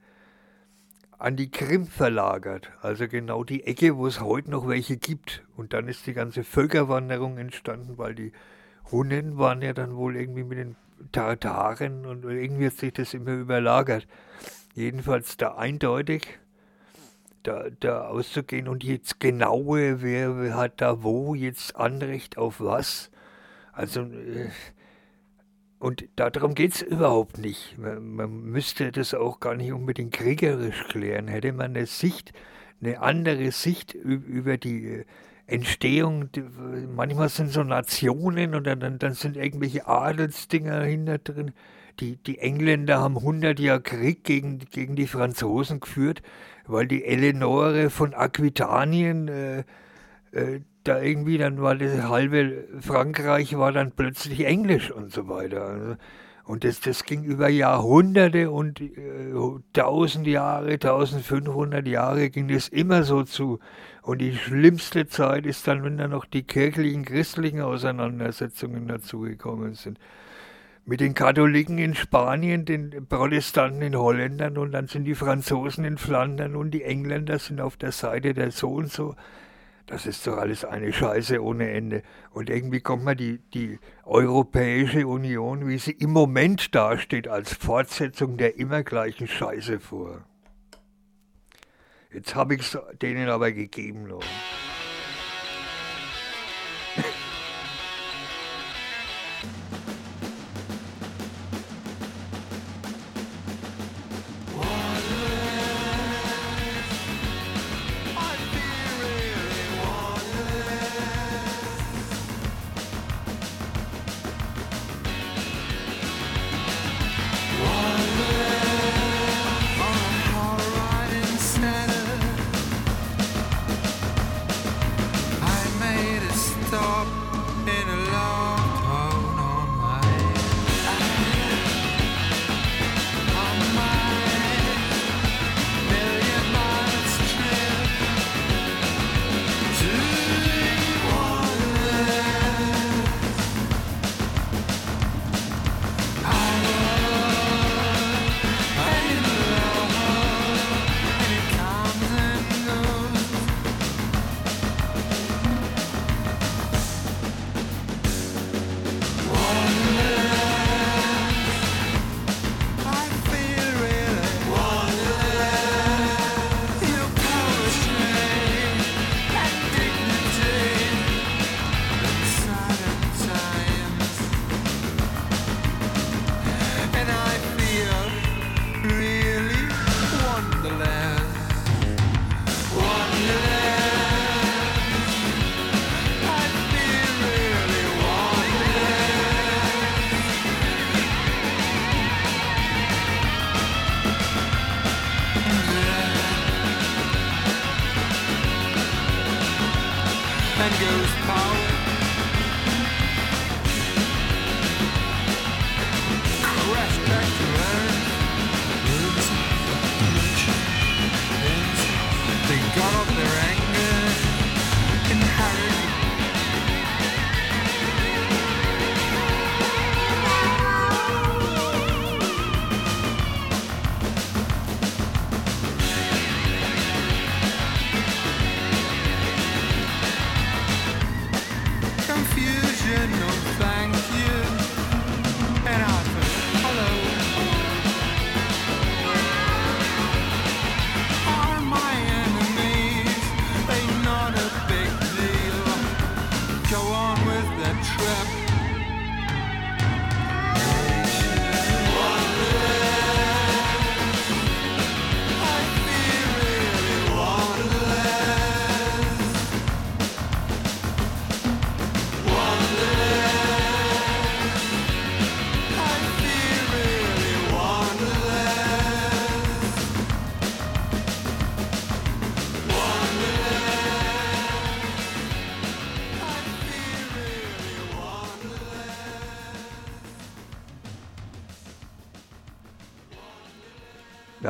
an die Krim verlagert. Also genau die Ecke, wo es heute noch welche gibt. Und dann ist die ganze Völkerwanderung entstanden, weil die Hunnen waren ja dann wohl irgendwie mit den Tartaren und irgendwie hat sich das immer überlagert. Jedenfalls da eindeutig da, da auszugehen und jetzt genaue, wer, hat da wo jetzt Anrecht auf was. Also, äh, und darum geht es überhaupt nicht. Man, man müsste das auch gar nicht unbedingt kriegerisch klären. Hätte man eine Sicht, eine andere Sicht über die äh, Entstehung, manchmal sind so Nationen und dann, dann sind irgendwelche Adelsdinger hinter drin. Die, die Engländer haben 100 Jahre Krieg gegen, gegen die Franzosen geführt, weil die Eleonore von Aquitanien äh, äh, da irgendwie, dann war das halbe Frankreich war dann plötzlich Englisch und so weiter. Also, Und das, das ging über Jahrhunderte und äh, tausend Jahre, 1500 Jahre ging das immer so zu. Und die schlimmste Zeit ist dann, wenn dann noch die kirchlichen, christlichen Auseinandersetzungen dazugekommen sind. Mit den Katholiken in Spanien, den Protestanten in Holländern und dann sind die Franzosen in Flandern und die Engländer sind auf der Seite der so und so. Das ist doch alles eine Scheiße ohne Ende. Und irgendwie kommt mir die, die Europäische Union, wie sie im Moment dasteht, als Fortsetzung der immer gleichen Scheiße vor. Jetzt habe ich es denen aber gegeben. Noch.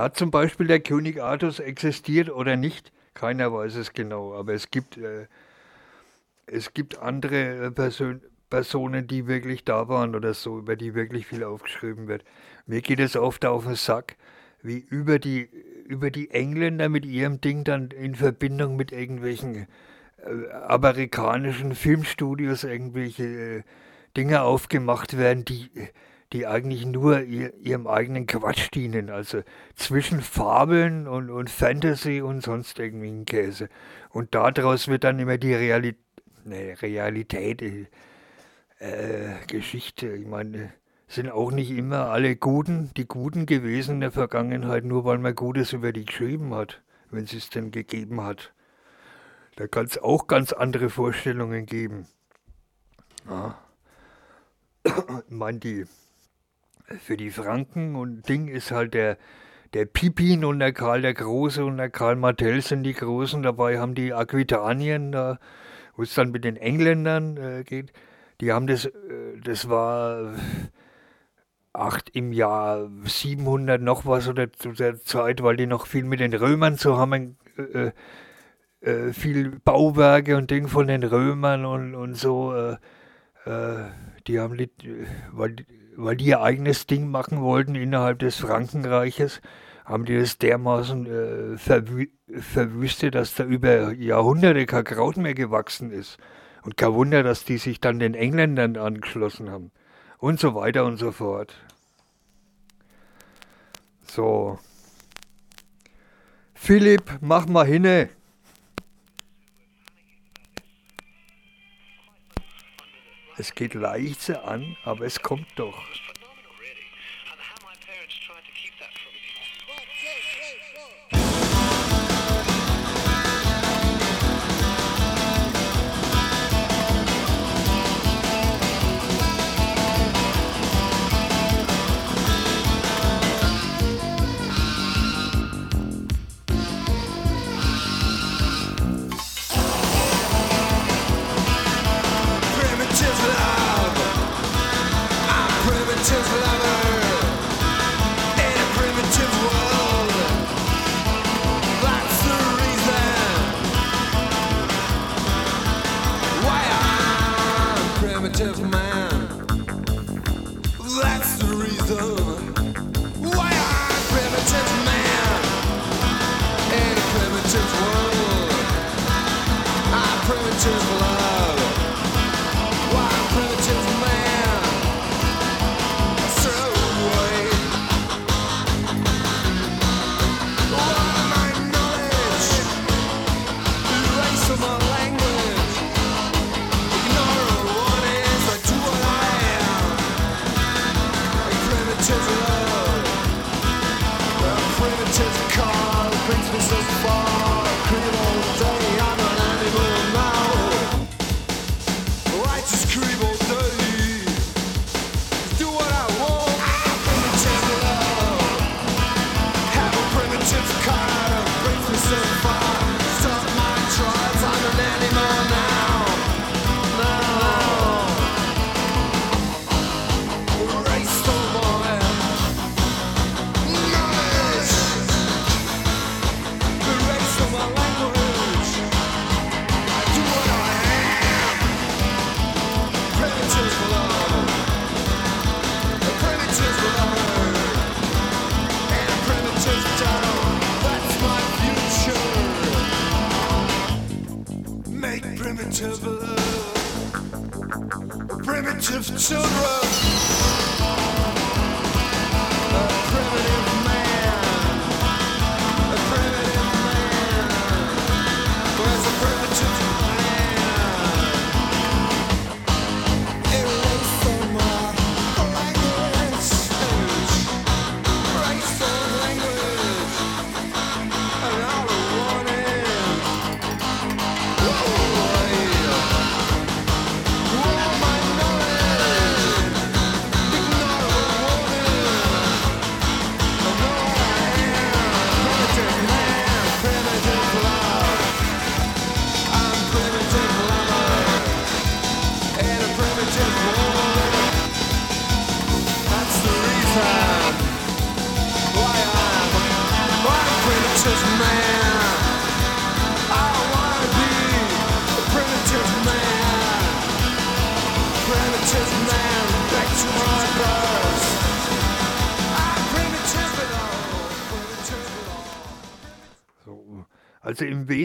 Hat zum Beispiel der König Artus existiert oder nicht? Keiner weiß es genau, aber es gibt, äh, es gibt andere äh, Persön Personen, die wirklich da waren oder so, über die wirklich viel aufgeschrieben wird. Mir geht es oft auf den Sack, wie über die, über die Engländer mit ihrem Ding dann in Verbindung mit irgendwelchen äh, amerikanischen Filmstudios irgendwelche äh, Dinge aufgemacht werden, die, die eigentlich nur ihr, ihrem eigenen Quatsch dienen. Also zwischen Fabeln und, und Fantasy und sonst irgendwie ein Käse. Und daraus wird dann immer die Realität, ne, Realität, äh, Geschichte. Ich meine, sind auch nicht immer alle Guten, die Guten gewesen in der Vergangenheit, nur weil man Gutes über die geschrieben hat, wenn es es denn gegeben hat. Da kann es auch ganz andere Vorstellungen geben. Ja. Ich meine, die, für die Franken und Ding ist halt der, der Pipin und der Karl der Große und der Karl Martell sind die Großen. Dabei haben die Aquitanien, da, wo es dann mit den Engländern äh, geht, die haben das, äh, das war acht im Jahr 700 noch was oder zu der Zeit, weil die noch viel mit den Römern zu haben, äh, äh, viel Bauwerke und Ding von den Römern und, und so. Äh, äh, die haben, weil, die- weil die ihr eigenes Ding machen wollten innerhalb des Frankenreiches, haben die das dermaßen äh, verwü verwüstet, dass da über Jahrhunderte kein Kraut mehr gewachsen ist. Und kein Wunder, dass die sich dann den Engländern angeschlossen haben. Und so weiter und so fort. So. Philipp, mach mal hinne. Es geht leise an, aber es kommt doch.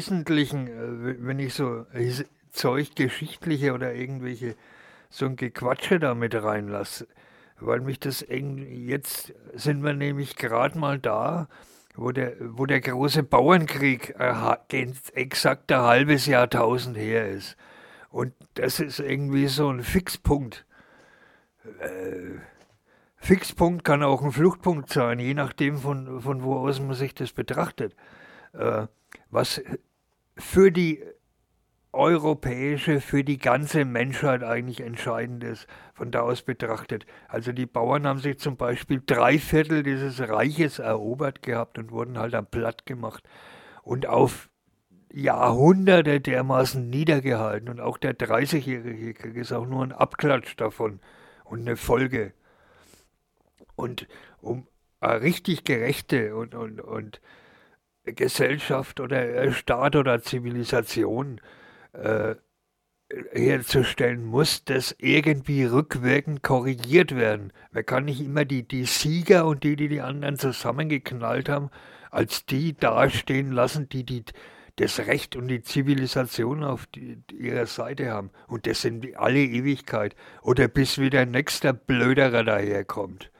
Wesentlichen, äh, wenn ich so his- Zeug geschichtliche oder irgendwelche so ein Gequatsche da mit reinlasse, weil mich das jetzt sind wir nämlich gerade mal da, wo der, wo der große Bauernkrieg äh, exakt ein halbes Jahrtausend her ist. Und das ist irgendwie so ein Fixpunkt. Äh, Fixpunkt kann auch ein Fluchtpunkt sein, je nachdem, von, von wo aus man sich das betrachtet. Äh, was für die europäische, für die ganze Menschheit eigentlich entscheidend ist, von da aus betrachtet. Also die Bauern haben sich zum Beispiel drei Viertel dieses Reiches erobert gehabt und wurden halt dann platt gemacht und auf Jahrhunderte dermaßen niedergehalten. Und auch der 30-jährige Krieg ist auch nur ein Abklatsch davon und eine Folge. Und um eine richtig gerechte und, und, und Gesellschaft oder äh, Staat oder Zivilisation äh, herzustellen, muss das irgendwie rückwirkend korrigiert werden. Man kann nicht immer die, die Sieger und die, die die anderen zusammengeknallt haben, als die dastehen lassen, die, die das Recht und die Zivilisation auf die, ihrer Seite haben. Und das sind alle Ewigkeit. Oder bis wieder ein nächster Blöderer daherkommt.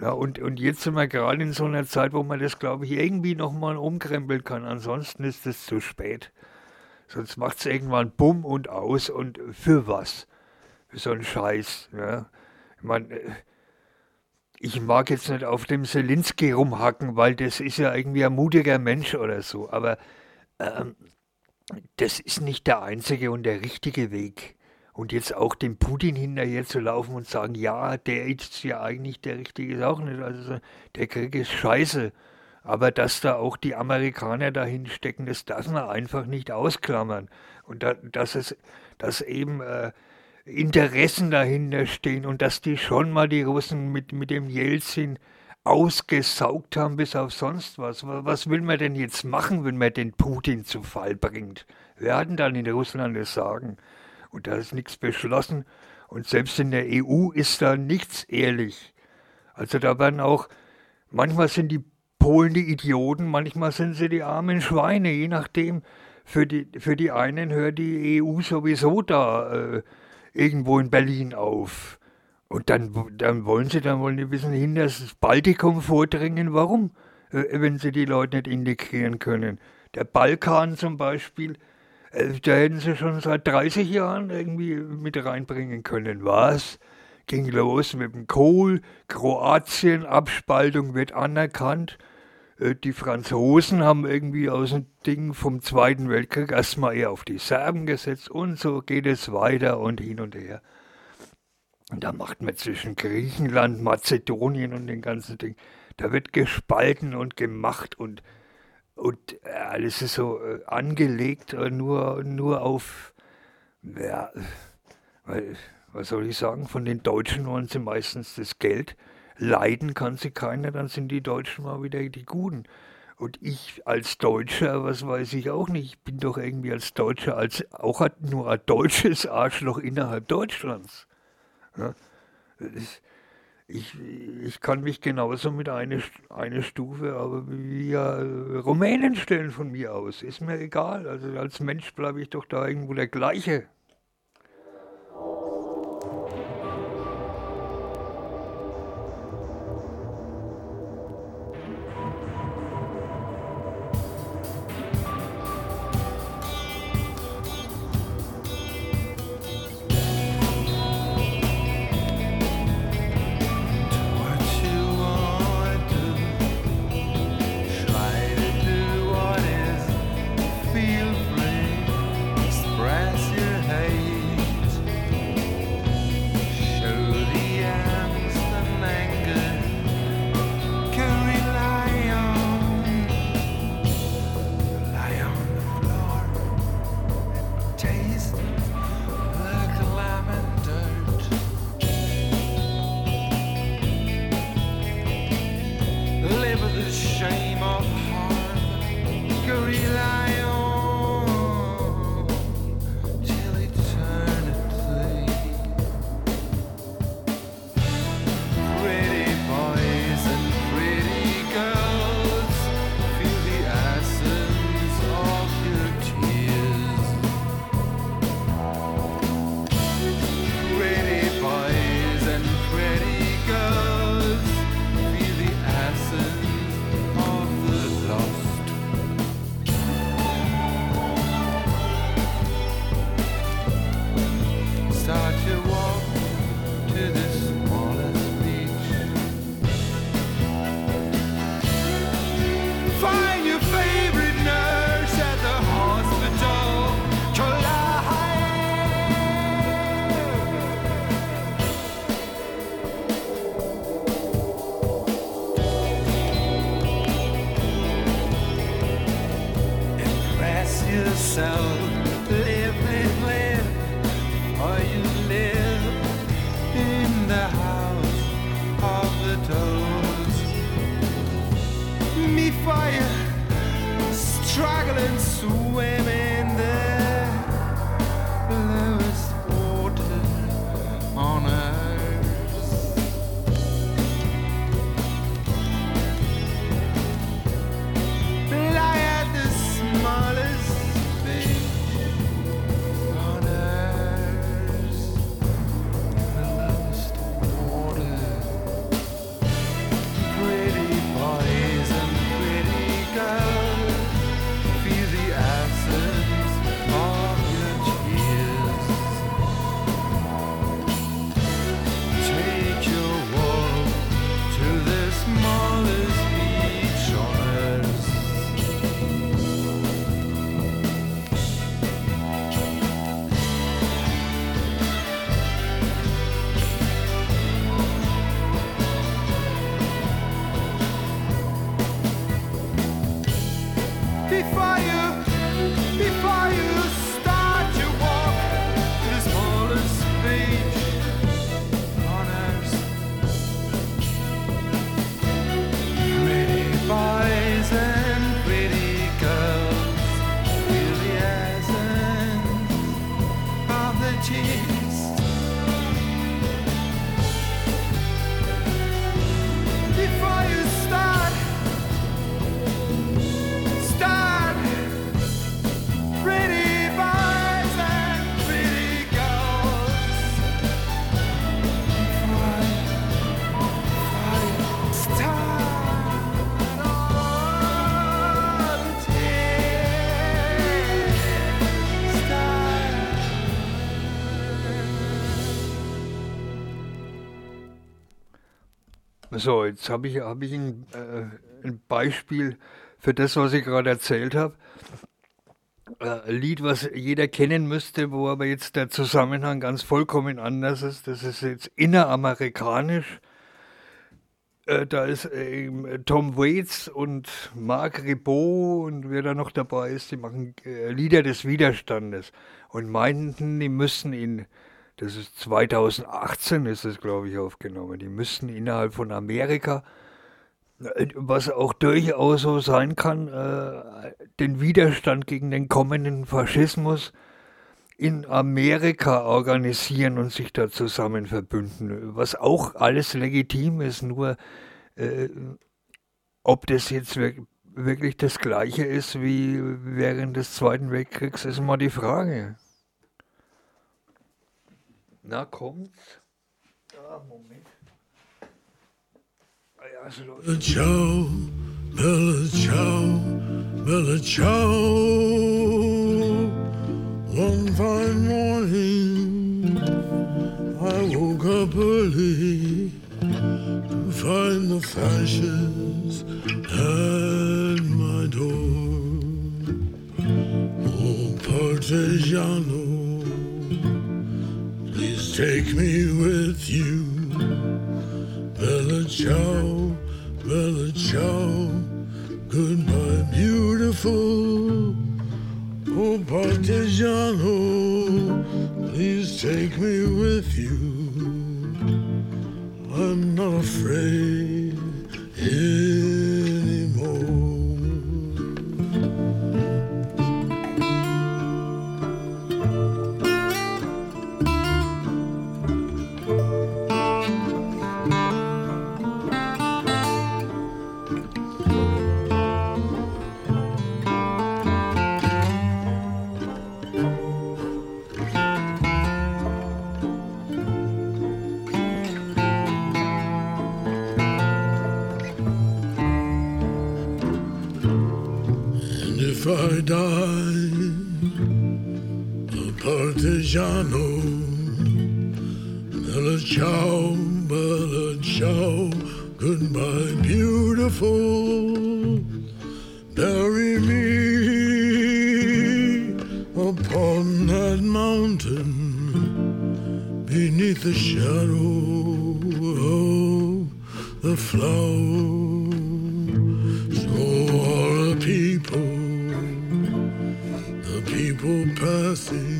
Ja, und, und jetzt sind wir gerade in so einer Zeit, wo man das, glaube ich, irgendwie nochmal umkrempeln kann. Ansonsten ist es zu spät. Sonst macht es irgendwann bumm und aus und für was? Für so einen Scheiß. Ja. Ich meine, äh, ich mag jetzt nicht auf dem Selinski rumhacken, weil das ist ja irgendwie ein mutiger Mensch oder so. Aber ähm, das ist nicht der einzige und der richtige Weg. Und jetzt auch dem Putin hinterher zu laufen und sagen, ja, der ist ja eigentlich der Richtige, ist auch nicht. Also so, der Krieg ist scheiße. Aber dass da auch die Amerikaner dahin stecken, das darf man einfach nicht ausklammern. Und da, dass es, dass eben äh, Interessen dahinter stehen und dass die schon mal die Russen mit, mit dem Jelzin ausgesaugt haben bis auf sonst was. Wa- Was will man denn jetzt machen, wenn man den Putin zu Fall bringt? Wir hatten dann in Russland das Sagen. Und da ist nichts beschlossen. Und selbst in der EU ist da nichts ehrlich. Also da werden auch, manchmal sind die Polen die Idioten, manchmal sind sie die armen Schweine, je nachdem. Für die, für die einen hört die EU sowieso da äh, irgendwo in Berlin auf. Und dann, dann wollen sie, dann wollen die wissen, hin das Baltikum vordringen. Warum? Äh, wenn sie die Leute nicht integrieren können. Der Balkan zum Beispiel, da hätten sie schon seit 30 Jahren irgendwie mit reinbringen können. Was? Ging los mit dem Kohl, Kroatien, Abspaltung wird anerkannt. Äh, Die Franzosen haben irgendwie aus dem Ding vom Zweiten Weltkrieg erstmal eher auf die Serben gesetzt und so geht es weiter und hin und her. Und da macht man zwischen Griechenland, Mazedonien und den ganzen Ding, da wird gespalten und gemacht und, und äh, alles ist so äh, angelegt, äh, nur, nur auf, ja, was soll ich sagen, von den Deutschen wollen sie meistens das Geld. Leiden kann sie keiner, dann sind die Deutschen mal wieder die Guten. Und ich als Deutscher, was weiß ich auch nicht, ich bin doch irgendwie als Deutscher als auch nur ein deutsches Arschloch innerhalb Deutschlands. Ja, ich, ich, ich kann mich genauso mit einer eine Stufe aber wie äh, Rumänen stellen von mir aus. Ist mir egal. Also als Mensch bleibe ich doch da irgendwo der gleiche. So, jetzt habe ich, hab ich ein, äh, ein Beispiel für das, was ich gerade erzählt habe. Äh, ein Lied, was jeder kennen müsste, wo aber jetzt der Zusammenhang ganz vollkommen anders ist. Das ist jetzt inneramerikanisch. Äh, da ist äh, Tom Waits und Marc Ribot und wer da noch dabei ist, die machen Lieder des Widerstandes und meinten, die müssen ihn, das ist 2018 ist es glaube ich aufgenommen, die müssen innerhalb von Amerika, äh, was auch durchaus so sein kann, äh, den Widerstand gegen den kommenden Faschismus in Amerika organisieren und sich da zusammen verbünden, was auch alles legitim ist, nur äh, ob das jetzt wir wirklich das gleiche ist wie während des Zweiten Weltkriegs, ist mal die Frage. Na, kommt's? Ah, Moment. Ah ja, es läuft. Bella ciao, bella ciao, bella ciao. One fine morning, I woke up early to find the fashions at my door. Oh, Partigiano, please take me with you. Bella ciao, bella ciao, goodbye, beautiful. Oh, Partigiano, please take me with you. I'm not afraid anymore. Partigiano, bella ciao, bella ciao, goodbye, beautiful. Bury me upon that mountain beneath the shadow of the flowers. So all the people, the people passing,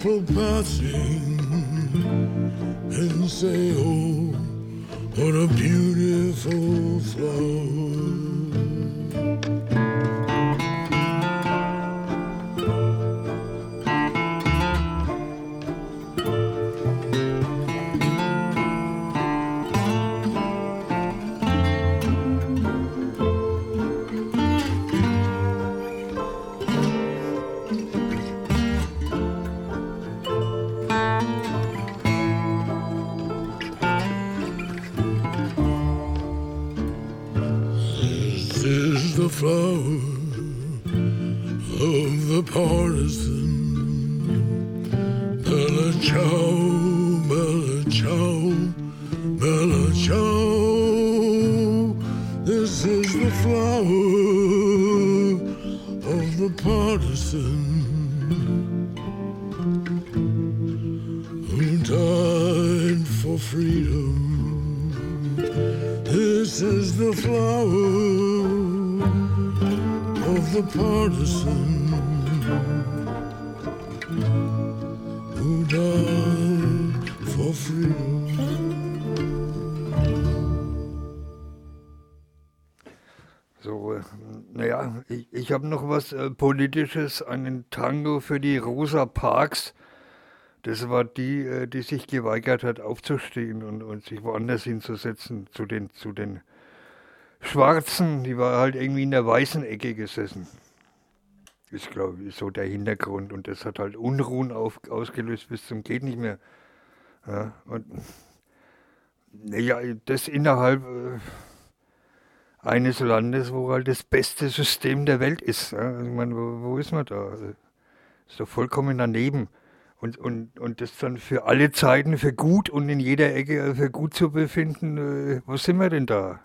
people passing, and say, oh, what a beautiful flower. Was äh, Politisches, einen Tango für die Rosa Parks. Das war die, äh, die sich geweigert hat, aufzustehen und, und sich woanders hinzusetzen, zu den, zu den Schwarzen. Die war halt irgendwie in der weißen Ecke gesessen. Ist, glaube ich, so der Hintergrund. Und das hat halt Unruhen auf, ausgelöst bis zum Geht nicht mehr. Ja, und naja, das innerhalb. Äh, eines Landes, wo halt das beste System der Welt ist. Also ich meine, wo, wo ist man da? Also, ist doch vollkommen daneben. Und, und, und das dann für alle Zeiten für gut und in jeder Ecke für gut zu befinden, äh, wo sind wir denn da?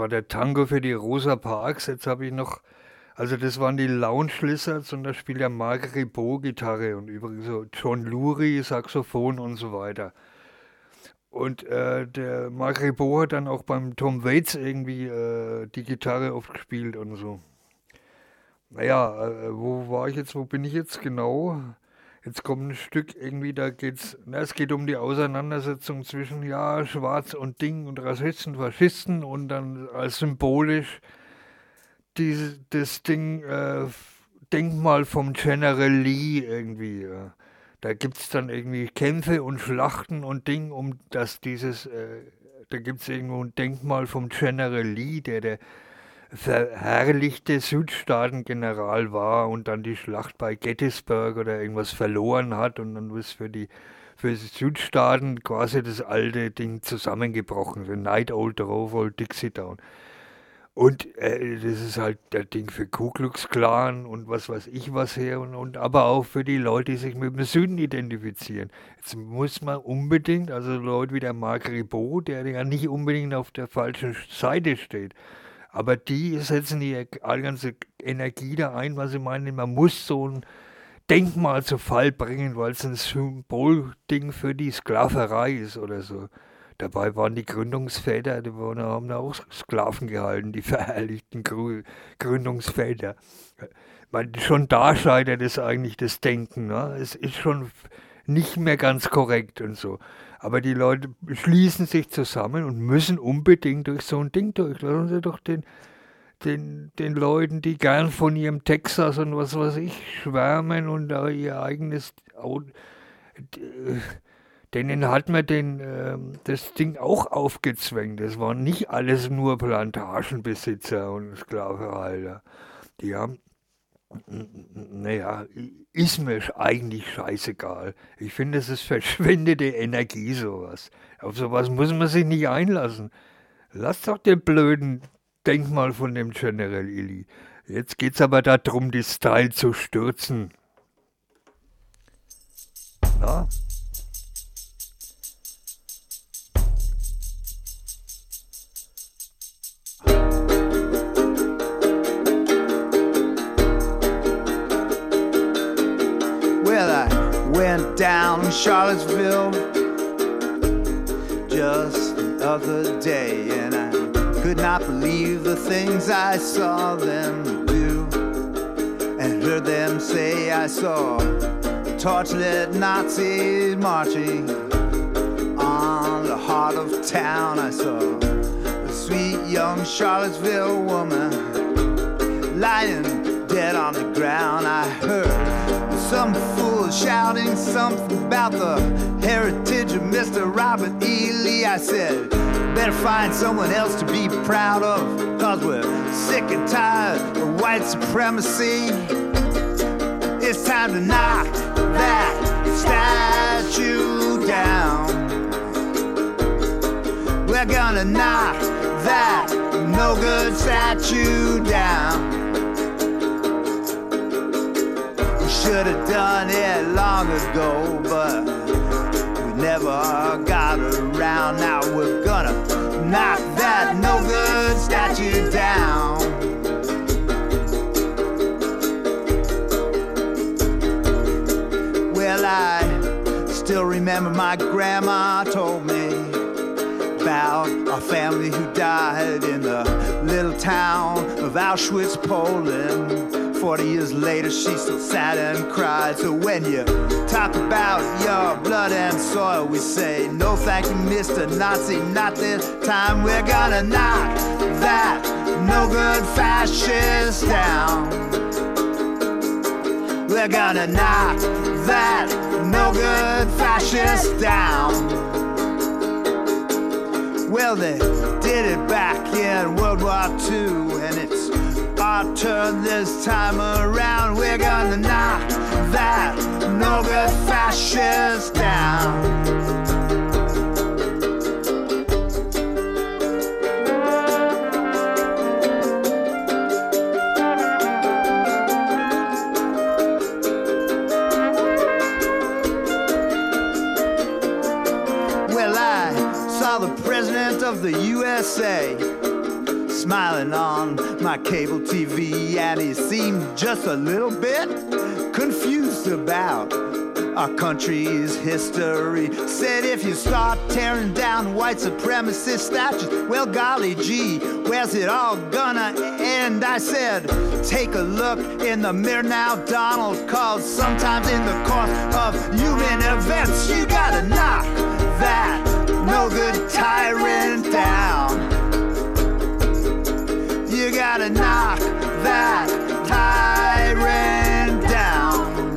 War der Tango für die Rosa Parks. Jetzt habe ich noch, also das waren die Lounge Lizards und da spielt der Marc Ribot Gitarre und übrigens so John Lurie Saxophon und so weiter. Und äh, der Marc Ribot hat dann auch beim Tom Waits irgendwie äh, die Gitarre oft gespielt und so. Naja, äh, wo war ich jetzt, wo bin ich jetzt genau? Jetzt kommt ein Stück irgendwie, da geht's, na, es geht um die Auseinandersetzung zwischen, ja, Schwarz und Ding und Rassisten, Faschisten und dann als symbolisch dieses, das Ding, äh, Denkmal vom General Lee irgendwie. Ja. Da gibt es dann irgendwie Kämpfe und Schlachten und Ding, um dass dieses, äh, da gibt es irgendwo ein Denkmal vom General Lee, der der verherrlichte Südstaatengeneral war und dann die Schlacht bei Gettysburg oder irgendwas verloren hat und dann ist für die für Südstaaten quasi das alte Ding zusammengebrochen, the Night Old Row Old Dixie Down. Und äh, das ist halt der Ding für Ku Klux Klan und was weiß ich was her und, und aber auch für die Leute, die sich mit dem Süden identifizieren. Jetzt muss man unbedingt, also Leute wie der Marc Ribot, der ja nicht unbedingt auf der falschen Seite steht, aber die setzen die ganze Energie da ein, was sie meinen, man muss so ein Denkmal zu Fall bringen, weil es ein Symbolding für die Sklaverei ist oder so. Dabei waren die Gründungsväter, die waren, haben da auch Sklaven gehalten, die verherrlichten Grü Gründungsväter. Man, schon da scheitert es eigentlich das Denken. Ne? Es ist schon nicht mehr ganz korrekt und so. Aber die Leute schließen sich zusammen und müssen unbedingt durch so ein Ding durch. Lassen Sie doch den, den, den Leuten, die gern von ihrem Texas und was weiß ich schwärmen und da ihr eigenes denen hat man den, ähm, das Ding auch aufgezwängt. Das waren nicht alles nur Plantagenbesitzer und Sklavenhalter. Die haben, naja, ist mir eigentlich scheißegal. Ich finde, es ist verschwendete Energie, sowas. Auf sowas muss man sich nicht einlassen. Lass doch den blöden Denkmal von dem General Illy. Jetzt geht's aber darum, die Style zu stürzen. Na? Down in Charlottesville just the other day, and I could not believe the things I saw them do and heard them say. I saw torchlit Nazis marching on the heart of town. I saw a sweet young Charlottesville woman lying dead on the ground. I heard some fool shouting something about the heritage of Mr. Robert E. Lee. I said, better find someone else to be proud of, cause we're sick and tired of white supremacy. It's time to knock that statue down. We're gonna knock that no good statue down. Should have done it long ago, but we never got around. Now we're gonna knock that no good statue down. Well, I still remember my grandma told me about a family who died in the little town of Auschwitz, Poland. Forty years later, she still sat and cried. So when you talk about your blood and soil, we say, No, thank you, Mr. Nazi, not this time. We're gonna knock that no good fascist down. We're gonna knock that no good fascist down. Well, they did it back in World War II, and it's our turn this time around. We're gonna knock that no good fascist down. Well, I saw the president of the USA smiling on my cable TV, and he seemed just a little bit confused about our country's history. Said if you start tearing down white supremacist statues, well, golly gee, where's it all gonna end? I said, take a look in the mirror now, Donald, cause sometimes in the course of human events, you gotta knock that no good tyrant down gotta knock that tyrant down.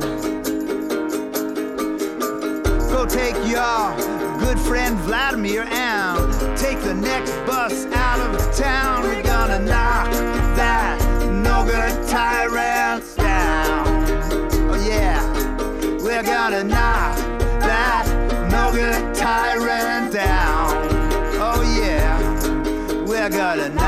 Go take your good friend Vladimir and take the next bus out of town. We're gonna knock that no good tyrant down. Oh yeah, we're gonna knock that no good tyrant down. Oh yeah, we're gonna knock.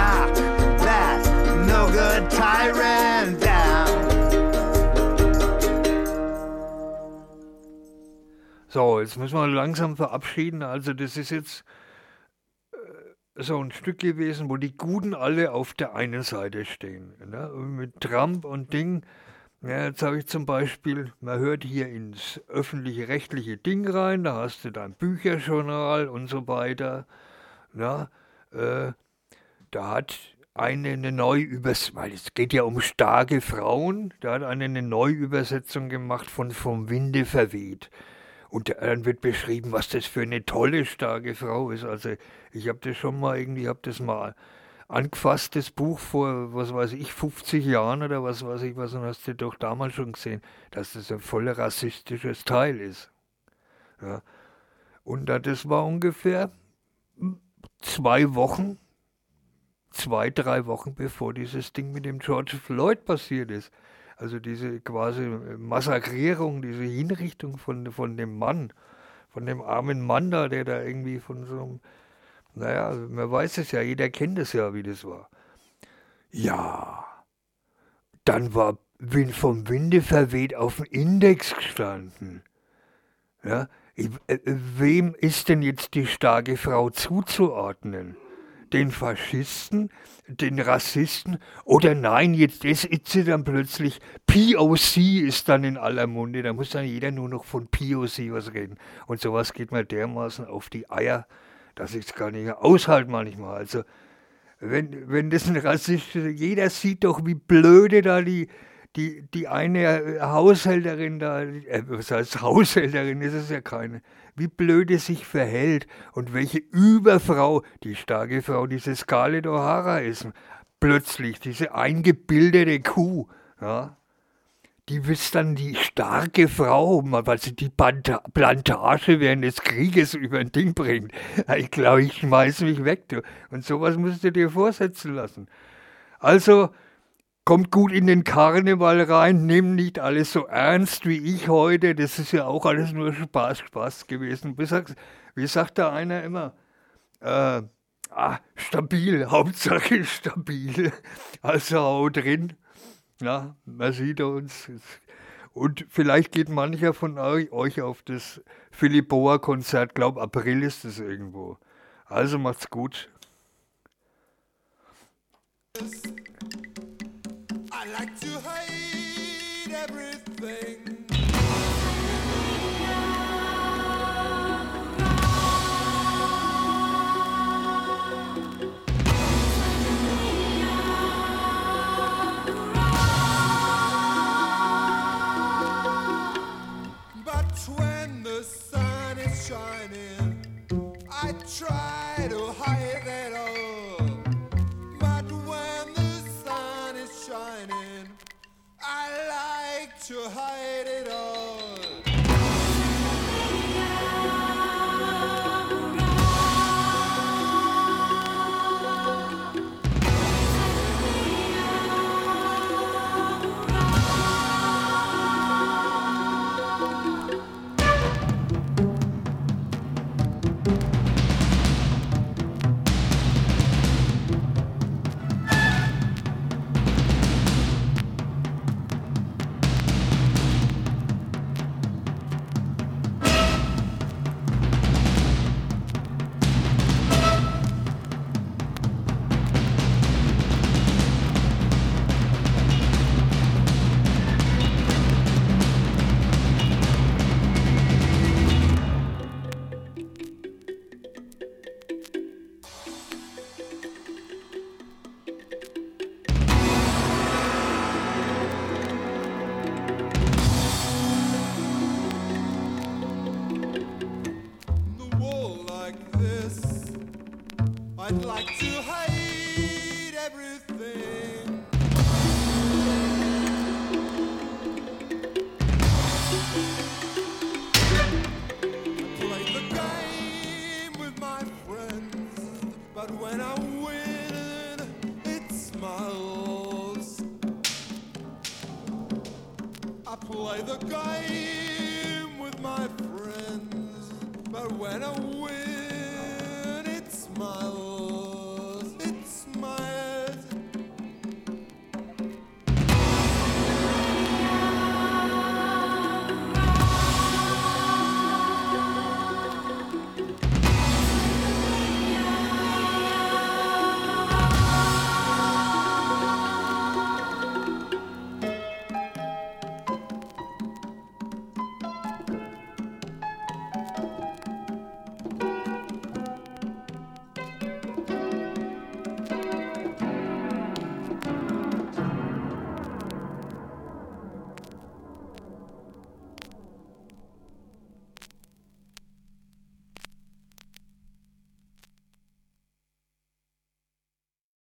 So, jetzt müssen wir langsam verabschieden. Also das ist jetzt äh, so ein Stück gewesen, wo die Guten alle auf der einen Seite stehen. Ne? Mit Trump und Ding. Ja, jetzt habe ich zum Beispiel, man hört hier ins öffentliche rechtliche Ding rein, da hast du dein Bücherjournal und so weiter. Na, äh, da hat eine eine Neuübersetzung, weil es geht ja um starke Frauen, da hat eine eine Neuübersetzung gemacht von Vom Winde verweht. Und dann wird beschrieben, was das für eine tolle, starke Frau ist. Also ich habe das schon mal irgendwie, habe das mal angefasst, das Buch vor, was weiß ich, 50 Jahren oder was weiß ich was, und hast du doch damals schon gesehen, dass das ein voller rassistisches Teil ist. Ja. Und da- das war ungefähr zwei Wochen, zwei, drei Wochen bevor dieses Ding mit dem George Floyd passiert ist. Also diese quasi Massakrierung, diese Hinrichtung von, von dem Mann, von dem armen Mann da, der da irgendwie von so einem, naja, man weiß es ja, jeder kennt es ja, wie das war. Ja, dann war Wind vom Winde verweht auf dem Index gestanden. Ja, ich- äh, wem ist denn jetzt die starke Frau zuzuordnen? Den Faschisten, den Rassisten? Oder nein, jetzt ist, ist dann plötzlich. POC ist dann in aller Munde, da muss dann jeder nur noch von POC was reden. Und sowas geht mir dermaßen auf die Eier, dass ich es gar nicht aushalte manchmal. Also wenn, wenn das ein rassistischer, jeder sieht doch, wie blöde da die, die, die eine Haushälterin da, äh, was heißt Haushälterin, ist es ja keine, wie blöde sich verhält und welche Überfrau, die starke Frau, diese Scarlett O'Hara ist, plötzlich, diese eingebildete Kuh, ja, die ist dann die starke Frau, weil sie die Planta- Plantage während des Krieges über ein Ding bringt. Ich glaube, ich schmeiß mich weg, du. Und sowas musst du dir vorsetzen lassen. Also, kommt gut in den Karneval rein, nimm nicht alles so ernst wie ich heute. Das ist ja auch alles nur Spaß, Spaß gewesen. Wie sagt, wie sagt da einer immer? Äh, ah, stabil, Hauptsache stabil. Also hau drin. Ja, man sieht uns. Und vielleicht geht mancher von euch, euch auf das Philipp Boa Konzert. Glaub, April ist es irgendwo. Also macht's gut. I like to hate everything.